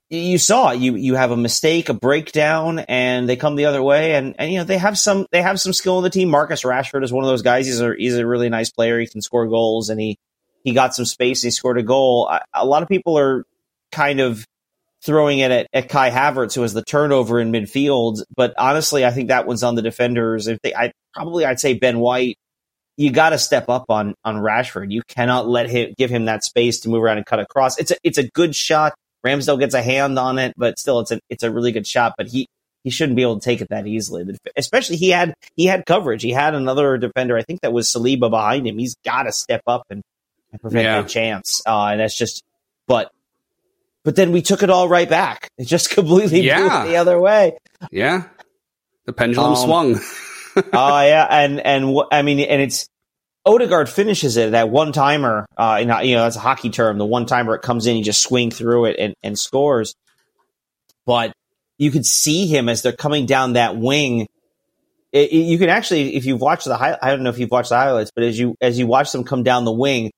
You saw you you have a mistake, a breakdown, and they come the other way, and, and you know they have some they have some skill in the team. Marcus Rashford is one of those guys. He's a he's a really nice player. He can score goals, and he he got some space. and He scored a goal. I, a lot of people are kind of throwing it at, at Kai Havertz, who has the turnover in midfield. But honestly, I think that one's on the defenders. If they, I probably I'd say Ben White. You got to step up on on Rashford. You cannot let him give him that space to move around and cut across. It's a it's a good shot. Ramsdale gets a hand on it, but still, it's a it's a really good shot. But he he shouldn't be able to take it that easily. Especially he had he had coverage. He had another defender. I think that was Saliba behind him. He's got to step up and, and prevent yeah. a chance. Uh, and that's just. But but then we took it all right back. It just completely yeah. the other way. Yeah. The pendulum um, swung. Oh uh, yeah. And, and I mean, and it's, Odegaard finishes it that one timer. Uh, you know, that's a hockey term. The one timer it comes in, you just swing through it and, and scores. But you could see him as they're coming down that wing. It, it, you can actually, if you've watched the high, I don't know if you've watched the highlights, but as you as you watch them come down the wing,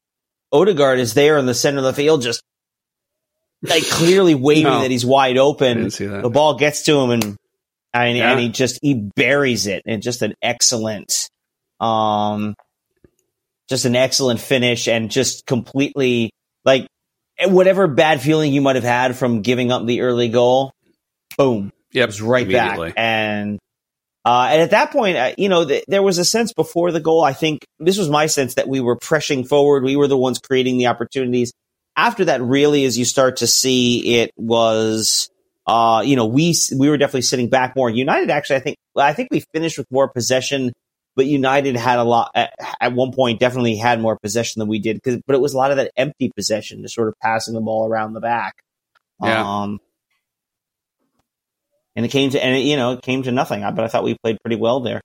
Odegaard is there in the center of the field, just like clearly waving no, that he's wide open. The ball gets to him and and, yeah. and, he just he buries it and just an excellent um just an excellent finish and just completely like whatever bad feeling you might have had from giving up the early goal boom yep, it was right back and uh, and at that point, uh, you know, th- there was a sense before the goal. I think this was my sense that we were pressing forward. We were the ones creating the opportunities after that, really, as you start to see, it was, uh, you know, we we were definitely sitting back more. United actually, I think, I think we finished with more possession, but United had a lot at, at one point. Definitely had more possession than we did, because but it was a lot of that empty possession, just sort of passing the ball around the back. Yeah. Um, and it came to, and it, you know, it came to nothing. But I thought we played pretty well there.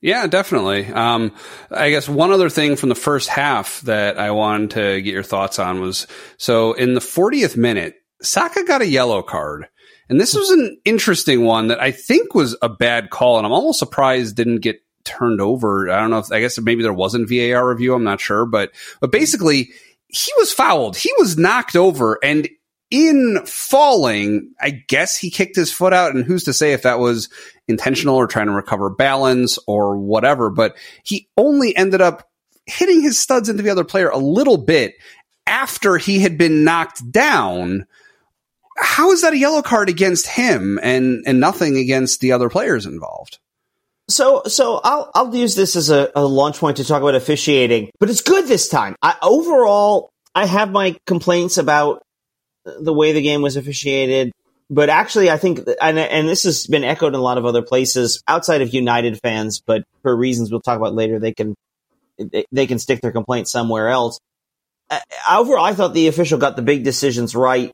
Yeah, definitely. Um, I guess one other thing from the first half that I wanted to get your thoughts on was so in the 40th minute, Saka got a yellow card. And this was an interesting one that I think was a bad call. And I'm almost surprised didn't get turned over. I don't know if, I guess maybe there wasn't VAR review. I'm not sure. But, but basically, he was fouled. He was knocked over. And in falling, I guess he kicked his foot out, and who's to say if that was intentional or trying to recover balance or whatever, but he only ended up hitting his studs into the other player a little bit after he had been knocked down. How is that a yellow card against him and, and nothing against the other players involved? So, so I'll I'll use this as a, a launch point to talk about officiating, but it's good this time. I, overall, I have my complaints about the way the game was officiated. But actually, I think, and, and this has been echoed in a lot of other places outside of United fans, but for reasons we'll talk about later, they can they can stick their complaint somewhere else. Overall, I thought the official got the big decisions right.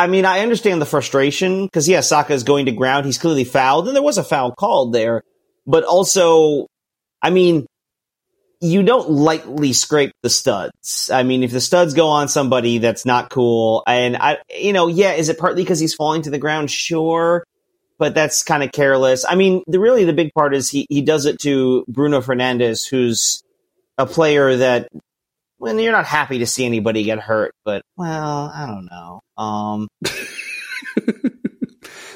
I mean, I understand the frustration because yeah, Saka is going to ground. He's clearly fouled, and there was a foul called there. But also, I mean, you don't lightly scrape the studs. I mean, if the studs go on somebody, that's not cool. And I, you know, yeah, is it partly because he's falling to the ground? Sure. But that's kind of careless. I mean, the really the big part is he, he does it to Bruno Fernandes, who's a player that when you're not happy to see anybody get hurt, but well, I don't know. Um,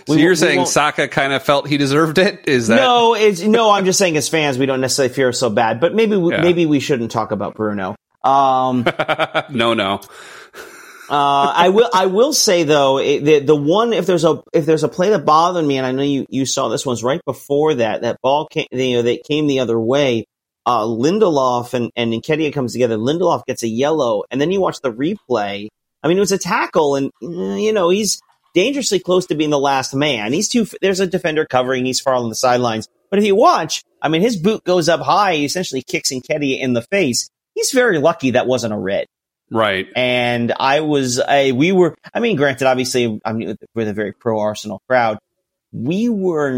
so you're saying Saka kind of felt he deserved it? Is that no? It's no. I'm just saying as fans, we don't necessarily feel so bad, but maybe we, yeah. maybe we shouldn't talk about Bruno. Um, no, no. uh, I will. I will say though, it, the the one if there's a if there's a play that bothered me, and I know you you saw this one's right before that. That ball came, you know, that came the other way. Uh, Lindelof and and Nketiah comes together. Lindelof gets a yellow, and then you watch the replay. I mean, it was a tackle, and you know he's dangerously close to being the last man. He's too. There's a defender covering. He's far on the sidelines. But if you watch, I mean, his boot goes up high. He essentially kicks Nketiah in the face. He's very lucky that wasn't a red. Right. And I was, I, we were, I mean, granted, obviously, I mean, with a very pro Arsenal crowd. We were,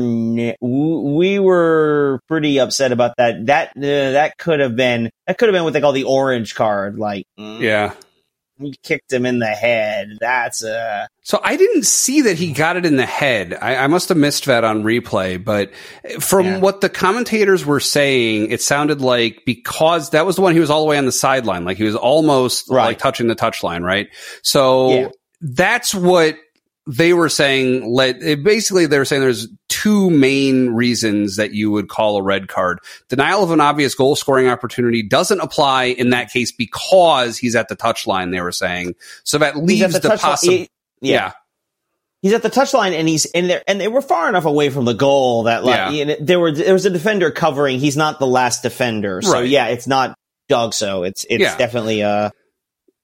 we were pretty upset about that. That, uh, that could have been, that could have been what they call the orange card. Like, mm. yeah, he kicked him in the head. That's a. So I didn't see that he got it in the head. I, I must have missed that on replay, but from yeah. what the commentators were saying, it sounded like because that was the one he was all the way on the sideline, like he was almost right. like touching the touchline, right? So yeah. that's what they were saying let basically they were saying there's two main reasons that you would call a red card. Denial of an obvious goal scoring opportunity doesn't apply in that case because he's at the touchline. They were saying so that leaves the, the possibility. Yeah. yeah. He's at the touchline and he's in there, and they were far enough away from the goal that like yeah. there were there was a defender covering. He's not the last defender, so right. yeah, it's not dog. So it's it's yeah. definitely uh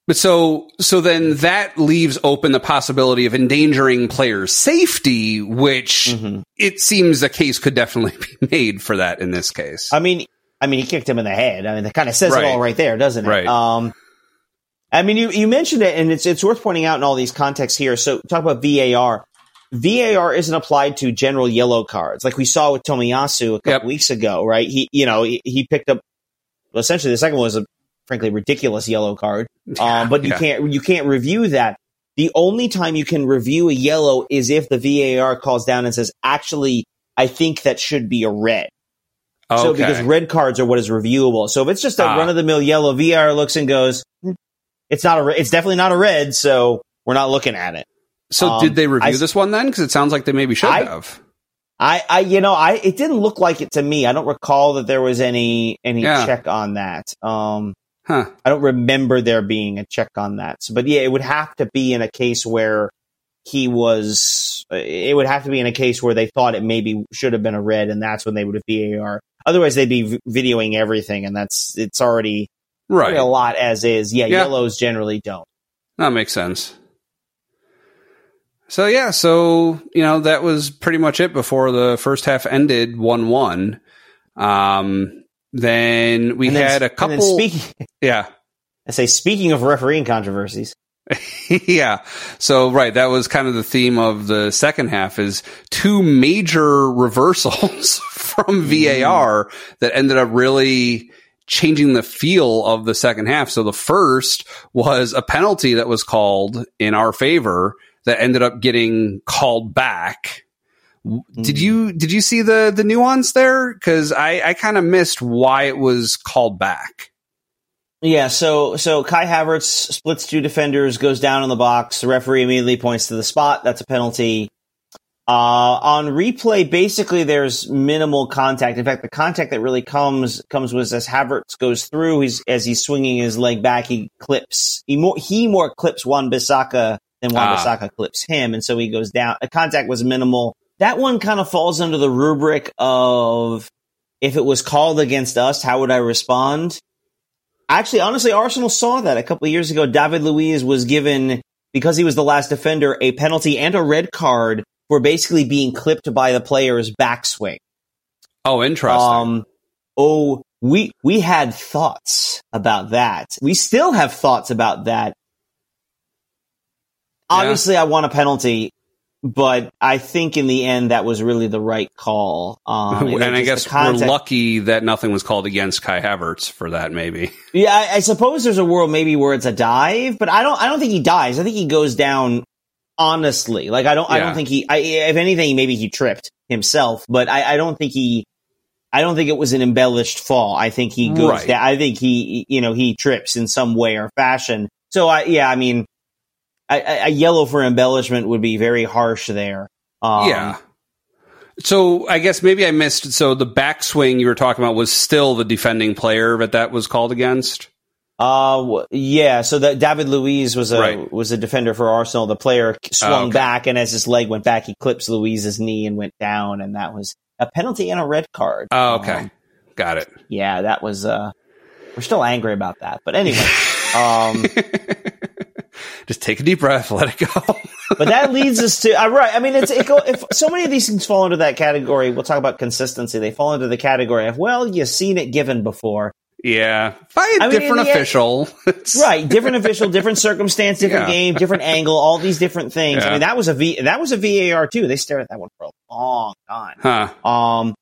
but so, so then that leaves open the possibility of endangering players' safety, which mm-hmm. it seems a case could definitely be made for that in this case. I mean, I mean, he kicked him in the head. I mean, that kind of says right. it all right there, doesn't it? Right. Um, I mean, you, you mentioned it, and it's it's worth pointing out in all these contexts here. So, talk about VAR. VAR isn't applied to general yellow cards, like we saw with Tomiyasu a couple yep. weeks ago, right? He, you know, he, he picked up. Well, essentially, the second one was a frankly ridiculous yellow card. Um, but you yeah. can't you can't review that. The only time you can review a yellow is if the VAR calls down and says, "Actually, I think that should be a red." Okay. So because red cards are what is reviewable. So if it's just a ah. run of the mill yellow, VAR looks and goes, hmm, "It's not a. It's definitely not a red." So we're not looking at it. So um, did they review I, this one then? Because it sounds like they maybe should I, have. I, I, you know, I, it didn't look like it to me. I don't recall that there was any, any yeah. check on that. Um, Huh. I don't remember there being a check on that. So, but yeah, it would have to be in a case where he was. It would have to be in a case where they thought it maybe should have been a red, and that's when they would have VAR. Otherwise, they'd be videoing everything, and that's it's already right a lot as is. Yeah, yeah, yellows generally don't. That makes sense. So yeah, so you know that was pretty much it before the first half ended one one. Um, then we then, had a couple. Speaking, yeah. I say, speaking of refereeing controversies. yeah. So, right. That was kind of the theme of the second half is two major reversals from VAR mm. that ended up really changing the feel of the second half. So the first was a penalty that was called in our favor that ended up getting called back did hmm. you did you see the the nuance there? Because I I kind of missed why it was called back. Yeah, so so Kai Havertz splits two defenders, goes down in the box. The referee immediately points to the spot. That's a penalty. Uh, on replay, basically there's minimal contact. In fact, the contact that really comes comes was as Havertz goes through. He's as he's swinging his leg back, he clips. He more he more clips Wan Bissaka than Wan ah. Bissaka clips him, and so he goes down. The contact was minimal that one kind of falls under the rubric of if it was called against us, how would I respond? Actually, honestly, Arsenal saw that a couple of years ago. David Luiz was given because he was the last defender, a penalty and a red card for basically being clipped by the player's backswing. Oh, interesting. Um, oh, we we had thoughts about that. We still have thoughts about that. Obviously, I want a penalty, but I think in the end that was really the right call. Um, and I guess context- we're lucky that nothing was called against Kai Havertz for that. Maybe. Yeah, I, I suppose there's a world maybe where it's a dive, but I don't. I don't think he dives. I think he goes down honestly. Like I don't. I don't think he. I, if anything, maybe he tripped himself, but I, I don't think he. I don't think it was an embellished fall. I think he goes Right. down. I think he, you know, he trips in some way or fashion. So I, yeah, I mean, a, yellow for embellishment would be very harsh there. Um, yeah. So I guess maybe I missed. So the backswing you were talking about was still the defending player that that was called against. Uh, w- yeah. So that David Luiz was a Right. was a defender for Arsenal. The player swung Oh, okay. back, and as his leg went back, he clips Luiz's knee and went down, and that was a penalty and a red card. Oh, okay, Um, got it. yeah, that was. Uh, we're still angry about that, but anyway. um, Just take a deep breath, let it go. but that leads us to uh, right. I mean, it's it go, if so many of these things fall into that category. We'll talk about consistency. They fall into the category of well, you've seen it given before. yeah, by a I different in the end- official. Right different official different circumstance different Yeah. game different angle all these different things i mean that was a v that was a var too they stared at that one for a long time Huh. um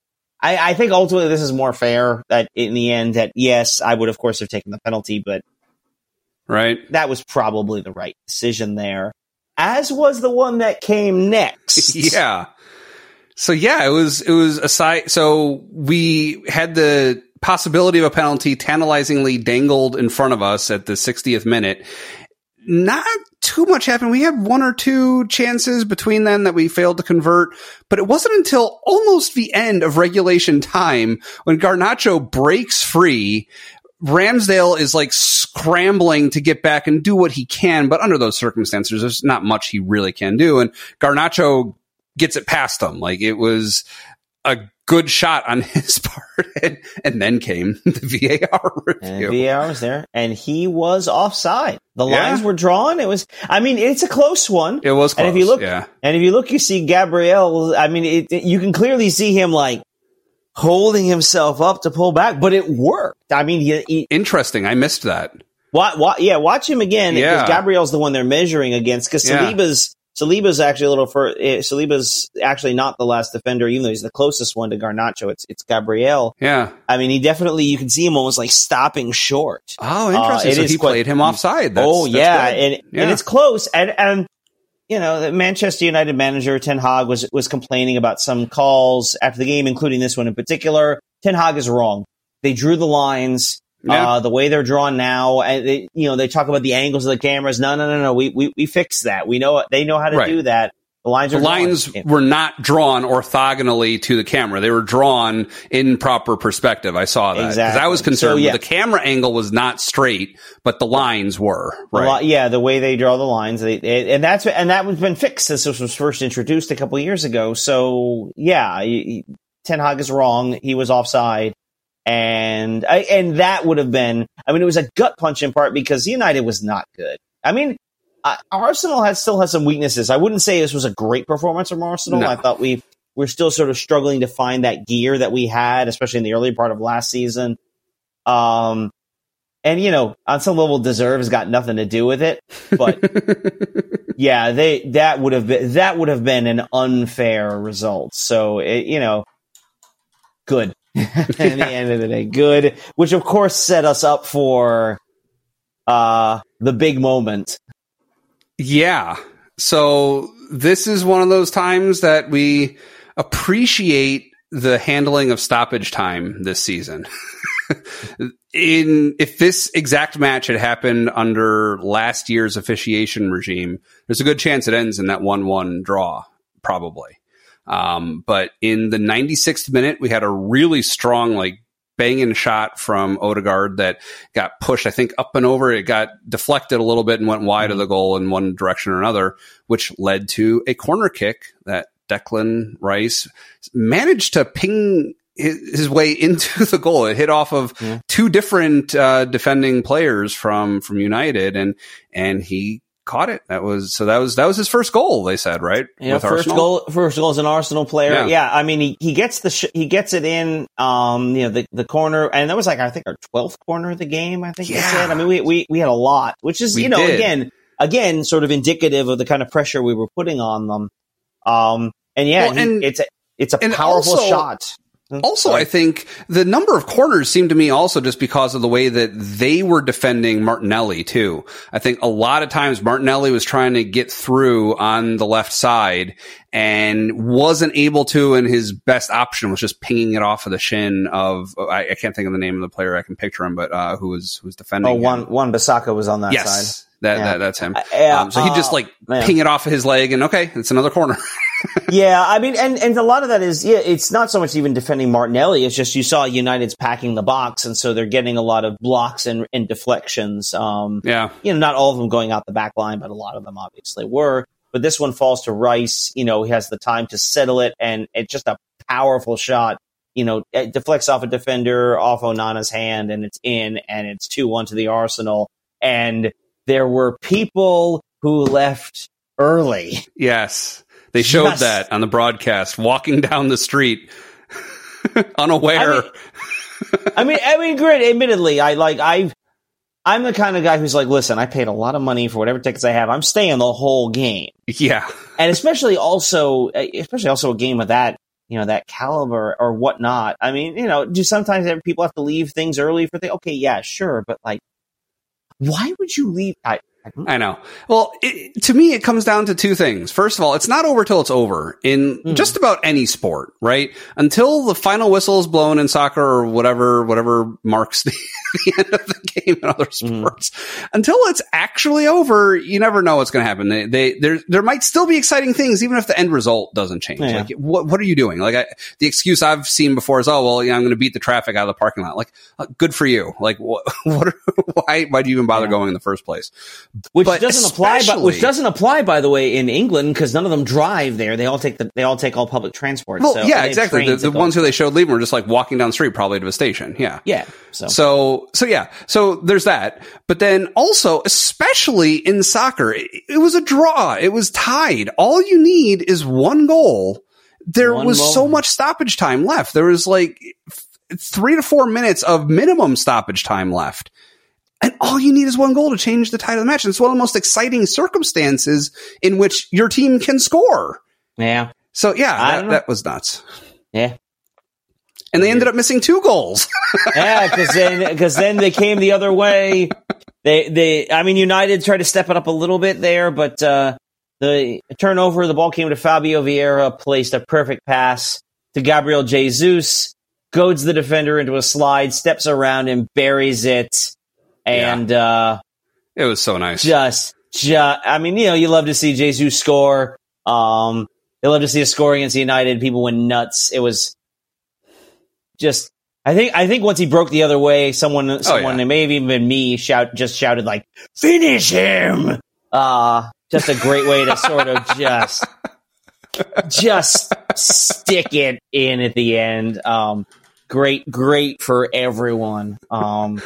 I, I think ultimately this is more fair that in the end that yes i would of course have taken the penalty but Right. that was probably the right decision there as was the one that came next yeah. So yeah, it was it was a side. So we had the possibility of a penalty tantalizingly dangled in front of us at the 60th minute. Not too much happened. We had one or two chances between then that we failed to convert, but it wasn't until almost the end of regulation time when Garnacho breaks free. Ramsdale is like scrambling to get back and do what he can, but under those circumstances, there's not much he really can do. And Garnacho gets it past him. Like it was a good shot on his part. And, and then came the VAR and review. VAR was there, and he was offside. The Yeah. lines were drawn. It was, I mean, it's a close one. It was close. And if you look- yeah. And if you look, you see Gabriel. I mean, it, it- you can clearly see him like holding himself up to pull back, but it worked. I mean, he, he, Interesting. I missed that. wa- yeah, watch him again Yeah. Gabriel's the one they're measuring against. Because Yeah. Saliba's Saliba's actually a little for uh, Saliba's actually not the last defender, even though he's the closest one to Garnacho. It's it's Gabriel. Yeah. I mean, he definitely you can see him almost like stopping short. Oh, interesting. Uh, so he quite- played him offside. That's, oh yeah, and and it's close. And and you know, the Manchester United manager Ten Hag was was complaining about some calls after the game, including this one in particular. Ten Hag is wrong. They drew the lines. Yeah. Uh, the way they're drawn now, and they, you know, they talk about the angles of the cameras. No, no, no, no. We we we fixed that. We know they know how to Right. do that. The lines the lines were not drawn orthogonally to the camera. They were drawn in proper perspective. I saw that because I was concerned So, yeah. the camera angle was not straight, but the lines were right. li- yeah, the way they draw the lines, they, they- and that's and that was been fixed since this was first introduced a couple of years ago. So yeah, Ten Hag is wrong. He was offside, and I, and that would have been. I mean, it was a gut punch in part because United was not good. I mean, uh, Arsenal has still has some weaknesses. I wouldn't say this was a great performance from Arsenal. No. I thought we we're still sort of struggling to find that gear that we had, especially in the early part of last season. Um, and you know, on some level, deserve has got nothing to do with it. But yeah, they that would have been that would have been an unfair result. So it, you know, good. At the end of the day, good. Which of course set us up for uh the big moment. Yeah. So this is one of those times that we appreciate the handling of stoppage time this season. In if this exact match had happened under last year's officiation regime, there's a good chance it ends in that one-one draw, probably. Um, but in the 96th minute, we had a really strong, like banging shot from Odegaard that got pushed, I think, up and over. It got deflected a little bit and went wide of the goal in one direction or another, which led to a corner kick that Declan Rice managed to ping his, his way into the goal. It hit off of Yeah. two different uh, defending players from from United, and and he caught it. That was so that was that was his first goal. They said right. Yeah, first Arsenal? goal. First goal as an Arsenal player. Yeah, yeah I mean he, he gets the sh- he gets it in. Um, you know the the corner, and that was like I think our twelfth corner of the game. I think yeah. said. I mean we we we had a lot, which is we you know did. again again sort of indicative of the kind of pressure we were putting on them. Um, and yeah, well, and, he, it's a it's a powerful also, shot. Also, I think the number of corners seemed to me also just because of the way that they were defending Martinelli too. I think a lot of times Martinelli was trying to get through on the left side and wasn't able to, and his best option was just pinging it off of the shin of, I, I can't think of the name of the player. I can picture him, but, uh, who was, who was defending. Oh, one, Wan Bissaka was on that yes. side. That, yeah. that that's him. Uh, um, so he just uh, like uh, ping it off of his leg, and okay, it's another corner. yeah, I mean, and and a lot of that is yeah, it's not so much even defending Martinelli. It's just you saw United's packing the box, and so they're getting a lot of blocks and, and deflections. Um, yeah, you know, not all of them going out the back line, but a lot of them obviously were. But this one falls to Rice. You know, he has the time to settle it, and it's just a powerful shot. You know, it deflects off a defender, off Onana's hand, and it's in, and it's two one to the Arsenal. And there were people who left early. Yes. They showed yes. that on the broadcast, walking down the street, unaware. I mean, I mean, I mean, great. Admittedly, I like I, I'm the kind of guy who's like, listen, I paid a lot of money for whatever tickets I have. I'm staying the whole game. Yeah, and especially also, especially also a game of that, you know, that caliber or whatnot. I mean, you know, do sometimes people have to leave things early for the? Okay, yeah, sure, but like, why would you leave? I, I know. Well, it, to me, it comes down to two things. First of all, it's not over till it's over in mm. just about any sport, right? Until the final whistle is blown in soccer or whatever, whatever marks the, the end of the game in other hmm. sports. Mm. Until it's actually over, you never know what's going to happen. They, they, there, there might still be exciting things, even if the end result doesn't change. Yeah. Like, what, what are you doing? Like, I, the excuse I've seen before is, oh, well, yeah, I'm going to beat the traffic out of the parking lot. Like, uh, good for you. Like, what, what why, why do you even bother yeah. going in the first place? Which but doesn't apply, but which doesn't apply, by the way, in England because none of them drive there. They all take the, they all take all public transport. Well, so yeah, exactly. The, the ones who they showed leaving were just like walking down the street, probably to a station. Yeah. Yeah. So. so, so yeah. So there's that. But then also, especially in soccer, it, it was a draw. It was tied. All you need is one goal. There one was goal. so much stoppage time left. There was like three to four minutes of minimum stoppage time left. And all you need is one goal to change the tide of the match. And it's one of the most exciting circumstances in which your team can score. Yeah. So yeah, that, that was nuts. Yeah and they ended up missing two goals. yeah, because then because then they came the other way. They they I mean United tried to step it up a little bit there, but uh, the turnover, the ball came to Fabio Vieira, placed a perfect pass to Gabriel Jesus, goads the defender into a slide, steps around and buries it, and yeah. uh, it was so nice. Just just I mean you know you love to see Jesus score. Um, you love to see a score against United. People went nuts. It was just I think I think once he broke the other way, someone someone oh, yeah. maybe even me shout just shouted like finish him. Uh just a great way to sort of just just stick it in at the end. Um great great for everyone. Um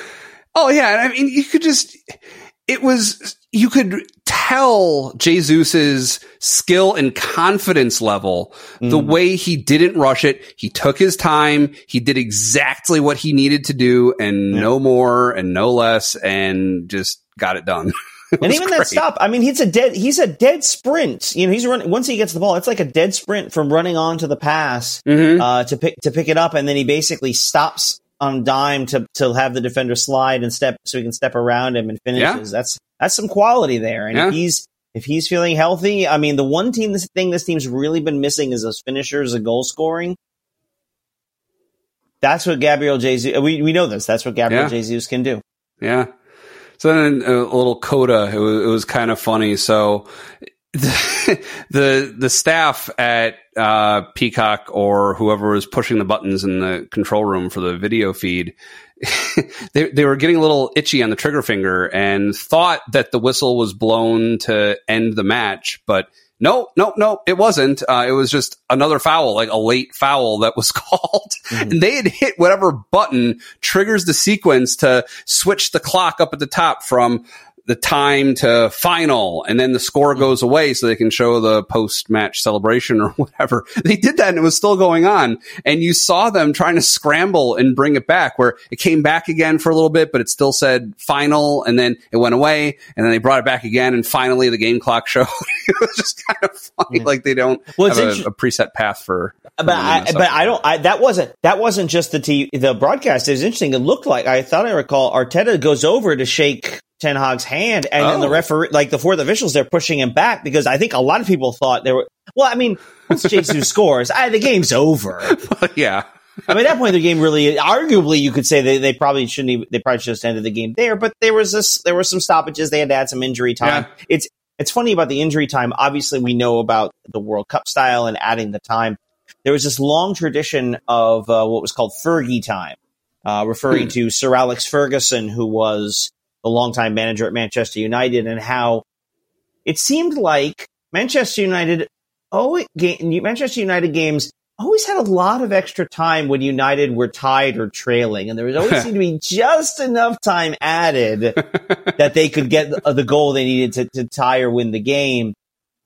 Oh yeah, I mean you could just it was you could tell Jesus's skill and confidence level mm. the way he didn't rush it. He took his time. He did exactly what he needed to do and yeah. no more and no less and just got it done. It and even great. that stop, I mean, he's a dead, he's a dead sprint. You know, he's running, once he gets the ball, it's like a dead sprint from running on to the pass, mm-hmm. uh, to pick, to pick it up. And then he basically stops on dime to, to have the defender slide and step so he can step around him and finishes. Yeah. That's, that's some quality there. And yeah. if he's if he's feeling healthy, I mean, the one team this thing this team's really been missing is those finishers and goal scoring. That's what Gabriel Jesus. We we know this. That's what Gabriel yeah. Jesus can do. Yeah. So then uh, a little coda. It was, it was kind of funny. So the the, the staff at uh, Peacock or whoever was pushing the buttons in the control room for the video feed they they were getting a little itchy on the trigger finger and thought that the whistle was blown to end the match, but no, no, no, it wasn't. Uh, it was just another foul, like a late foul that was called. Mm-hmm. And they had hit whatever button triggers the sequence to switch the clock up at the top from the time to final and then the score goes away so they can show the post match celebration or whatever. They did that and it was still going on. And you saw them trying to scramble and bring it back where it came back again for a little bit, but it still said final and then it went away and then they brought it back again and finally the game clock showed. it was just kind of funny. Yeah. Like they don't well, have a, a, preset path for. Uh, but I, but I don't, I, that wasn't, that wasn't just the t- the broadcast. It was interesting. It looked like, I thought I recall Arteta goes over to shake Ten Hag's hand, and oh. then the oh. referee, like the fourth officials, they're pushing him back because I think a lot of people thought they were. Well, I mean, once Jesus scores, I, the game's over. yeah. I mean, at that point, the game really, arguably, you could say they, they probably shouldn't. Even, they probably should have ended the game there. But there was this, there were some stoppages. They had to add some injury time. Yeah. It's it's funny about the injury time. Obviously, we know about the World Cup style and adding the time. There was this long tradition of uh, what was called Fergie time, uh, referring hmm. to Sir Alex Ferguson, who was the longtime manager at Manchester United, and how it seemed like Manchester United, oh, Manchester United games always had a lot of extra time when United were tied or trailing, and there was always seemed to be just enough time added that they could get the goal they needed to, to tie or win the game.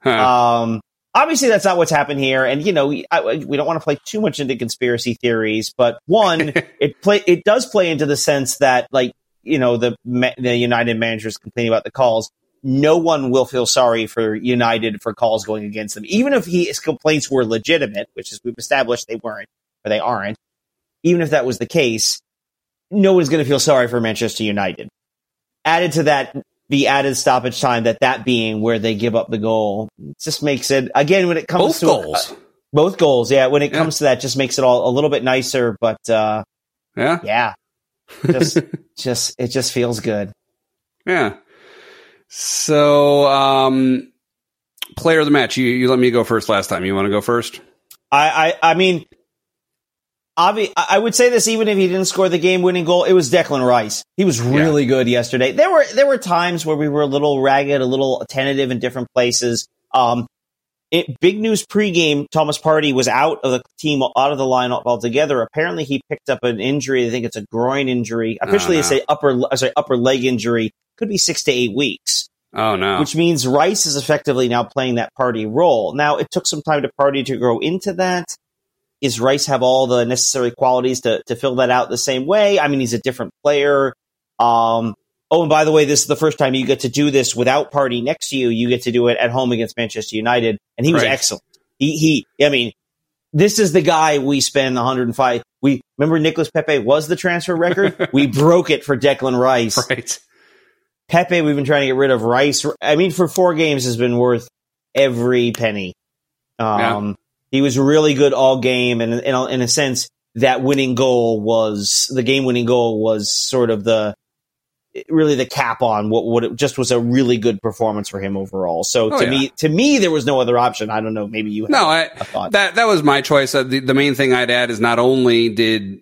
Huh. Um, obviously, that's not what's happened here, and you know we, I, we don't want to play too much into conspiracy theories, but one, it play it does play into the sense that like you know the the United managers complaining about the calls. No one will feel sorry for United for calls going against them, even if he, his complaints were legitimate, which is we've established they weren't or they aren't. Even if that was the case, no one's going to feel sorry for Manchester United. Added to that, the added stoppage time that that being where they give up the goal just makes it again when it comes both to goals. Both goals, yeah. When it yeah. comes to that, just makes it all a little bit nicer. But uh, yeah, yeah, just, just it just feels good. Yeah. So, um, player of the match. You you let me go first last time. You want to go first? I I, I mean, obvi- I would say this even if he didn't score the game winning goal. It was Declan Rice. He was really yeah. good yesterday. There were there were times where we were a little ragged, a little tentative in different places. Um, it, big news pregame. Thomas Partey was out of the team, out of the lineup altogether. Apparently, he picked up an injury. I think it's a groin injury. Officially, oh, no. it's a upper, sorry, upper leg injury. Could be six to eight weeks. Oh no! Which means Rice is effectively now playing that Partey role. Now it took some time to Partey to grow into that. Is Rice have all the necessary qualities to to fill that out the same way? I mean, he's a different player. Um, Oh, and by the way, this is the first time you get to do this without Partey next to you. You get to do it at home against Manchester United, and he was right. excellent. He, he, I mean, this is the guy we spend 105. We remember Nicolas Pepe was the transfer record. we broke it for Declan Rice. Right. Pepe, we've been trying to get rid of Rice. I mean, for four games has been worth every penny. Um, yeah. he was really good all game, and in, in a sense, that winning goal was the game winning goal was sort of the really the cap on what what it just was a really good performance for him overall. So oh, to yeah. me, to me, there was no other option. I don't know. Maybe you. No, I, that that was my choice. Uh, the, the main thing I'd add is not only did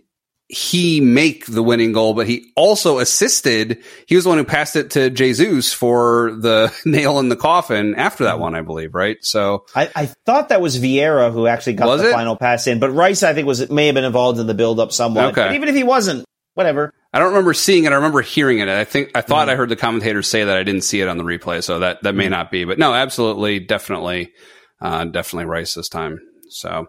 he make the winning goal, but he also assisted. He was the one who passed it to Jesus for the nail in the coffin after that one, I believe, right? So I, I thought that was Vieira who actually got the it? final pass in, but Rice, I think, was may have been involved in the build up somewhat. Okay. But even if he wasn't, whatever. I don't remember seeing it. I remember hearing it. I think I thought mm. I heard the commentators say that. I didn't see it on the replay, so that that may mm. not be. But no, absolutely, definitely, uh, definitely Rice this time. So,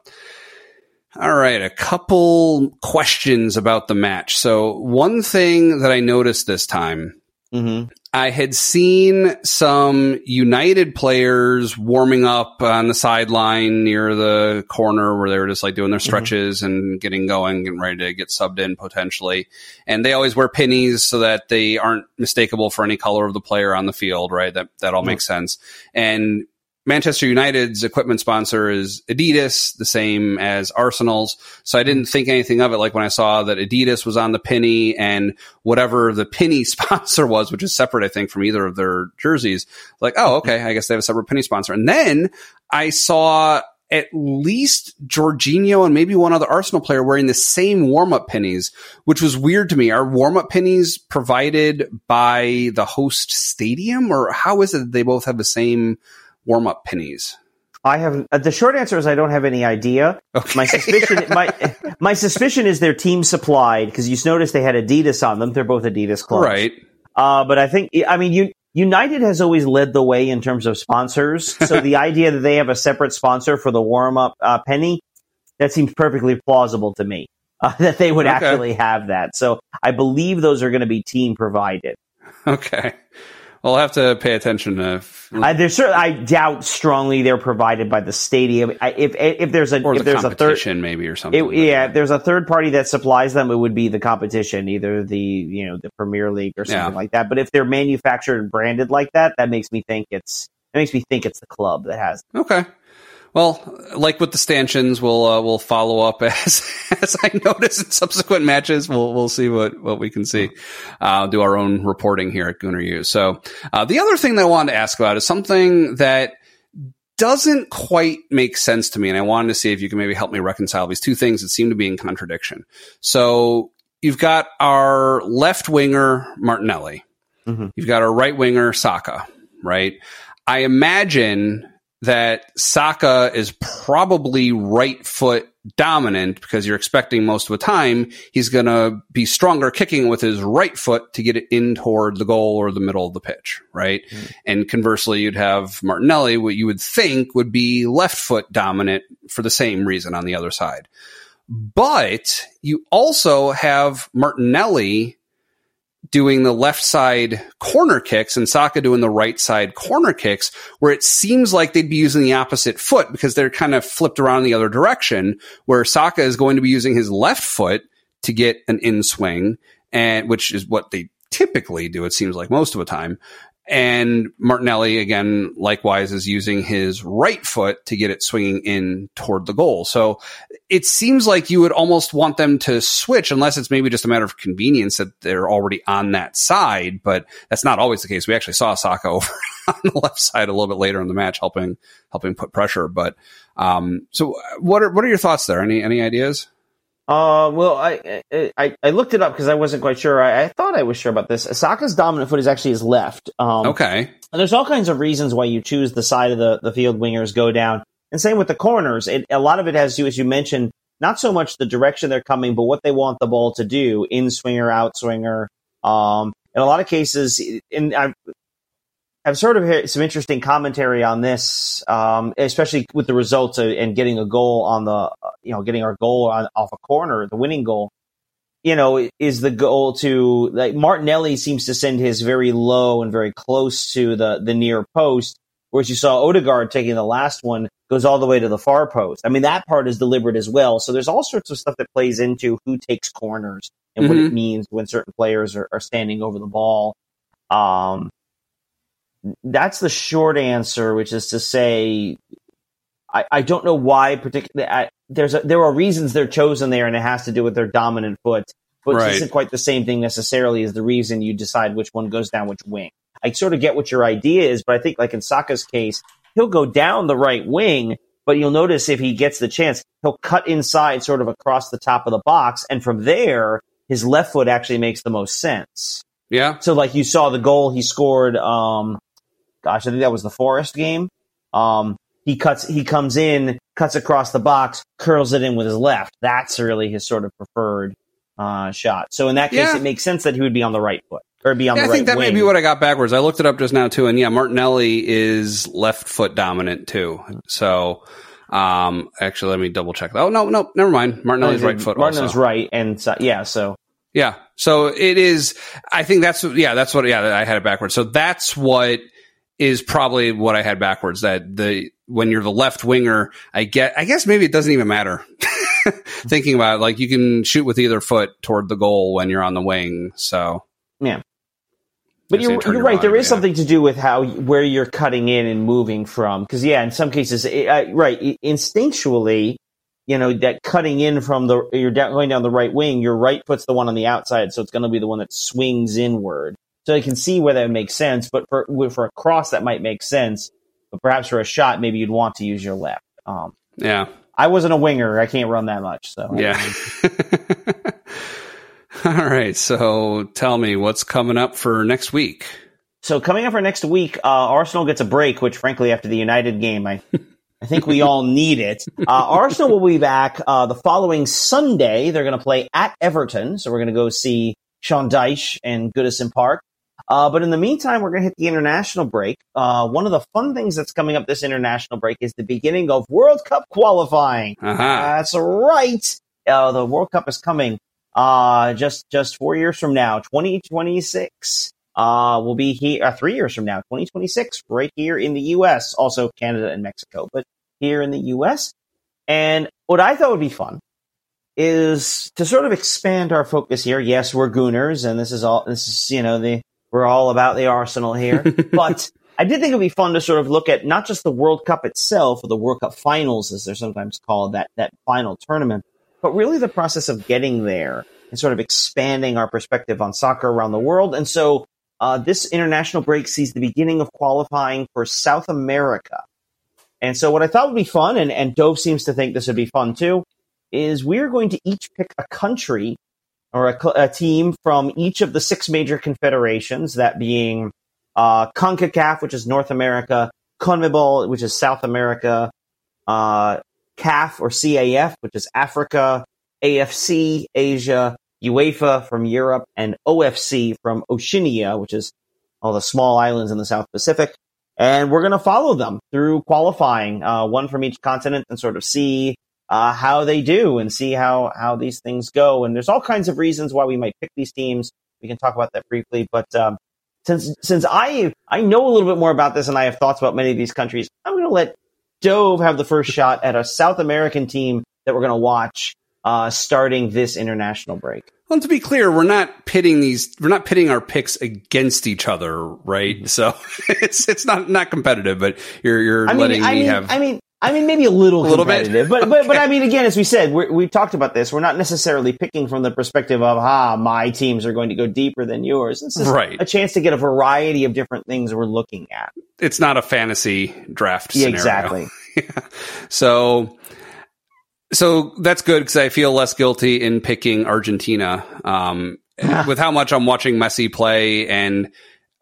all right, a couple questions about the match. So, one thing that I noticed this time Mm-hmm. I had seen some United players warming up on the sideline near the corner where they were just like doing their mm-hmm. stretches mm-hmm. and getting going and ready to get subbed in potentially. And they always wear pennies so that they aren't mistakable for any color of the player on the field, right? That that all mm-hmm. makes sense. And Manchester United's equipment sponsor is Adidas, the same as Arsenal's. So I didn't think anything of it. Like when I saw that Adidas was on the penny and whatever the penny sponsor was, which is separate, I think, from either of their jerseys. Like, oh, okay. I guess they have a separate penny sponsor. And then I saw at least Jorginho and maybe one other Arsenal player wearing the same warm up pennies, which was weird to me. Are warm up pennies provided by the host stadium or how is it that they both have the same warm up pennies? I have uh, the short answer is I don't have any idea. Okay. My suspicion my my suspicion is they're team supplied because you notice they had Adidas on them. They're both Adidas clubs, right? Uh, but I think I mean you United has always led the way in terms of sponsors. So the idea that they have a separate sponsor for the warm up uh, penny, that seems perfectly plausible to me. Uh, that they would okay. actually have that. So I believe those are going to be team provided. Okay. We'll have to pay attention to. Uh, there's certain, I doubt strongly they're provided by the stadium. I, if if there's a or if the there's a third maybe or something. It, like yeah, that. if there's a third party that supplies them, it would be the competition, either the you know the Premier League or something yeah. like that. But if they're manufactured and branded like that, that makes me think it's it makes me think it's the club that has. Them. Okay. Well, like with the stanchions, we'll uh, we'll follow up as as I notice in subsequent matches. We'll we'll see what what we can see. Uh, do our own reporting here at Gooner U. So uh, the other thing that I wanted to ask about is something that doesn't quite make sense to me, and I wanted to see if you can maybe help me reconcile these two things that seem to be in contradiction. So you've got our left winger Martinelli, mm-hmm. you've got our right winger Saka, right? I imagine that Saka is probably right foot dominant because you're expecting most of the time he's going to be stronger kicking with his right foot to get it in toward the goal or the middle of the pitch, right? Mm. And conversely, you'd have Martinelli, what you would think would be left foot dominant for the same reason on the other side. But you also have Martinelli doing the left side corner kicks and Saka doing the right side corner kicks, where it seems like they'd be using the opposite foot because they're kind of flipped around the other direction, where Saka is going to be using his left foot to get an in swing, and which is what they typically do. It seems like most of the time. And Martinelli, again, likewise, is using his right foot to get it swinging in toward the goal. So it seems like you would almost want them to switch, unless it's maybe just a matter of convenience that they're already on that side. But that's not always the case. We actually saw Saka over on the left side a little bit later in the match, helping helping put pressure. But um, so, what are what are your thoughts there? Any any ideas? Uh, well, I, I, I looked it up because I wasn't quite sure. I, I, thought I was sure about this. Saka's dominant foot is actually his left. Um, okay. And there's all kinds of reasons why you choose the side of the, the field wingers go down. And same with the corners. It, a lot of it has to do, as you mentioned, not so much the direction they're coming, but what they want the ball to do, in swinger, out swinger. Um, in a lot of cases, and I've, I've sort of heard some interesting commentary on this, um, especially with the results of, and getting a goal on the, uh, you know, getting our goal on, off a corner, the winning goal. You know, is the goal to like Martinelli seems to send his very low and very close to the the near post, whereas you saw Odegaard taking the last one goes all the way to the far post. I mean, that part is deliberate as well. So there's all sorts of stuff that plays into who takes corners and mm-hmm. what it mm-hmm. means when certain players are, are standing over the ball. Um, that's the short answer, which is to say, I, I don't know why particularly. There's a, there are reasons they're chosen there, and it has to do with their dominant foot. But right. isn't quite the same thing necessarily as the reason you decide which one goes down which wing. I sort of get what your idea is, but I think like in Saka's case, he'll go down the right wing, but you'll notice if he gets the chance, he'll cut inside sort of across the top of the box, and from there, his left foot actually makes the most sense. Yeah. So like you saw the goal he scored um, gosh, I think that was the Forest game. Um, he cuts, he comes in, cuts across the box, curls it in with his left. That's really his sort of preferred uh, shot. So in that case, yeah. it makes sense that he would be on the right foot or be on yeah, the right. I think that wing. may be what I got backwards. I looked it up just now too, and yeah, Martinelli is left foot dominant too. So. Um, actually, let me double check. Oh no, no, never mind. Martinelli's right foot. Martinelli's also. right, and so, yeah, so yeah, so it is. I think that's yeah, that's what. Yeah, I had it backwards. So that's what is probably what I had backwards. That the when you're the left winger, I get. I guess maybe it doesn't even matter. Thinking about it, like you can shoot with either foot toward the goal when you're on the wing. So yeah. But you're, you're right. There is yeah. something to do with how where you're cutting in and moving from. Because yeah, in some cases, it, uh, right, instinctually, you know that cutting in from the you're down, going down the right wing. Your right foot's the one on the outside, so it's going to be the one that swings inward. So I can see where that makes sense, but for for a cross that might make sense, but perhaps for a shot, maybe you'd want to use your left. Um, yeah, I wasn't a winger; I can't run that much. So yeah. All right, so tell me what's coming up for next week. So coming up for next week, uh, Arsenal gets a break, which frankly, after the United game, I I think we all need it. Uh, Arsenal will be back uh, the following Sunday. They're going to play at Everton, so we're going to go see Sean Dyche and Goodison Park. Uh, but in the meantime, we're going to hit the international break. Uh, one of the fun things that's coming up this international break is the beginning of World Cup qualifying. Uh-huh. That's right. Uh, the World Cup is coming uh, just just four years from now, 2026. Uh, will be here uh, three years from now, 2026, right here in the U.S. Also Canada and Mexico, but here in the U.S. And what I thought would be fun is to sort of expand our focus here. Yes, we're Gooners, and this is all. This is you know the we're all about the Arsenal here, but. I did think it would be fun to sort of look at not just the World Cup itself or the World Cup finals, as they're sometimes called, that, that final tournament, but really the process of getting there and sort of expanding our perspective on soccer around the world. And so uh, this international break sees the beginning of qualifying for South America. And so what I thought would be fun, and, and Dov seems to think this would be fun too, is we're going to each pick a country or a, a team from each of the six major confederations, that being uh, CONCACAF, which is North America, CONMEBOL, which is South America, uh, CAF or CAF, which is Africa, AFC, Asia, UEFA from Europe, and OFC from Oceania, which is all the small islands in the South Pacific. And we're going to follow them through qualifying, uh, one from each continent and sort of see uh, how they do and see how, how these things go. And there's all kinds of reasons why we might pick these teams. We can talk about that briefly, but um, since since I I know a little bit more about this and I have thoughts about many of these countries, I'm going to let Dov have the first shot at a South American team that we're going to watch uh, starting this international break. Well, to be clear, we're not pitting these. We're not pitting our picks against each other, right? Mm-hmm. So it's it's not not competitive. But you're you're I mean, letting I me mean, have. I mean, I mean, maybe a little, A little bit? competitive, but but but Okay. I mean, again, as we said, we talked about this. We're not necessarily picking from the perspective of ah, my teams are going to go deeper than yours. This is Right. a chance to get a variety of different things we're looking at. it's not a fantasy draft. Yeah, scenario. exactly. So, so that's good because I feel less guilty in picking Argentina. Um, with how much I'm watching Messi play, and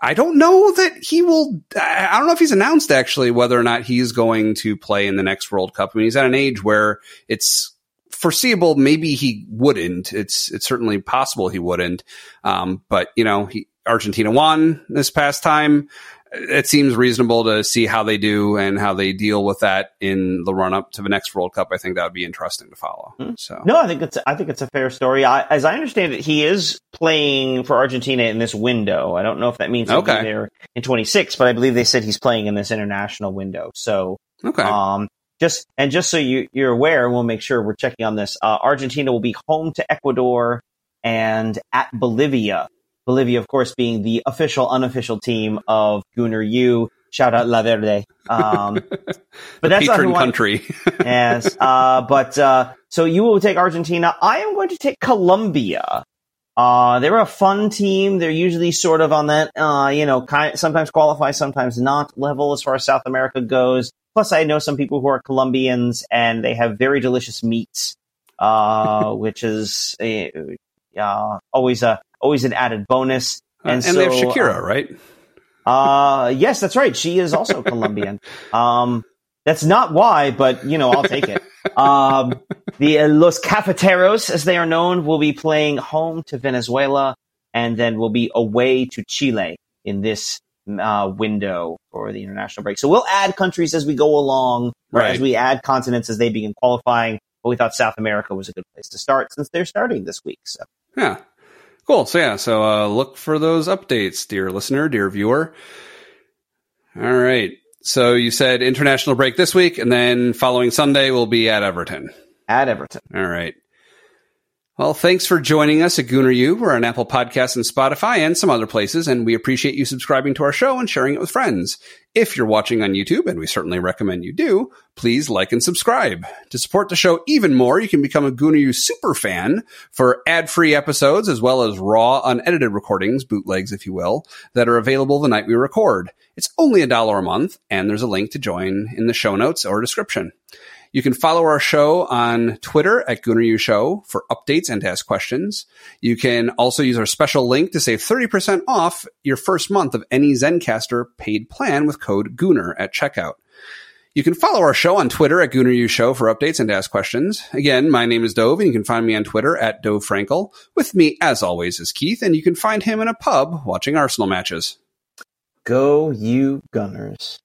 I don't know that he will. I don't know if he's announced actually whether or not he's going to play in the next World Cup. I mean, he's at an age where it's foreseeable maybe he wouldn't. It's it's certainly possible he wouldn't. Um, but you know, he, Argentina won this past time it seems reasonable to see how they do and how they deal with that in the run up to the next World Cup. I think that would be interesting to follow. So No, I think it's I think it's a fair story. I, as I understand it, he is playing for Argentina in this window. I don't know if that means he'll Okay. be there in 26, but I believe they said he's playing in this international window. So, okay, um, just and just so you you're aware, we'll make sure we're checking on this. Uh, Argentina will be home to Ecuador and at Bolivia. Bolivia, of course, being the official unofficial team of Gooner U. Shout out La Verde. Um, but that's not patron I- country. yes. Uh, but uh, so you will take Argentina. I am going to take Colombia. Uh, they're a fun team. They're usually sort of on that, uh, you know, kind, sometimes qualify, sometimes not level as far as South America goes. Plus, I know some people who are Colombians and they have very delicious meats, uh, which is uh, uh, always a always an added bonus. and, And, they have so, Shakira, right? uh, yes, that's right. She is also Colombian. Um, that's not why, but you know, I'll take it. Um, the uh, Los Cafeteros, as they are known, will be playing home to Venezuela and then will be away to Chile in this uh, window for the international break. So we'll add countries as we go along, Right. as we add continents as they begin qualifying. But we thought South America was a good place to start since they're starting this week. So Yeah. Cool. So yeah, so uh, look for those updates, dear listener, dear viewer. All right. So you said international break this week, and then following Sunday we'll be at Everton. at Everton. All right. Well, thanks for joining us at Gooner U. We're on Apple Podcasts and Spotify and some other places, and we appreciate you subscribing to our show and sharing it with friends. If you're watching on YouTube, and we certainly recommend you do, please like and subscribe. To support the show even more, you can become a Gooner U super fan for ad-free episodes as well as raw, unedited recordings, bootlegs, if you will, that are available the night we record. It's only a dollar a month, and there's a link to join in the show notes or description. You can follow our show on Twitter at GoonerU Show for updates and to ask questions. You can also use our special link to save 30% off your first month of any Zencastr paid plan with code Gooner at checkout. You can follow our show on Twitter at Gooner Show for updates and to ask questions. Again, my name is Dov, and you can find me on Twitter at Dov Frankel. With me, as always, is Keith, and you can find him in a pub watching Arsenal matches. Go you Gunners.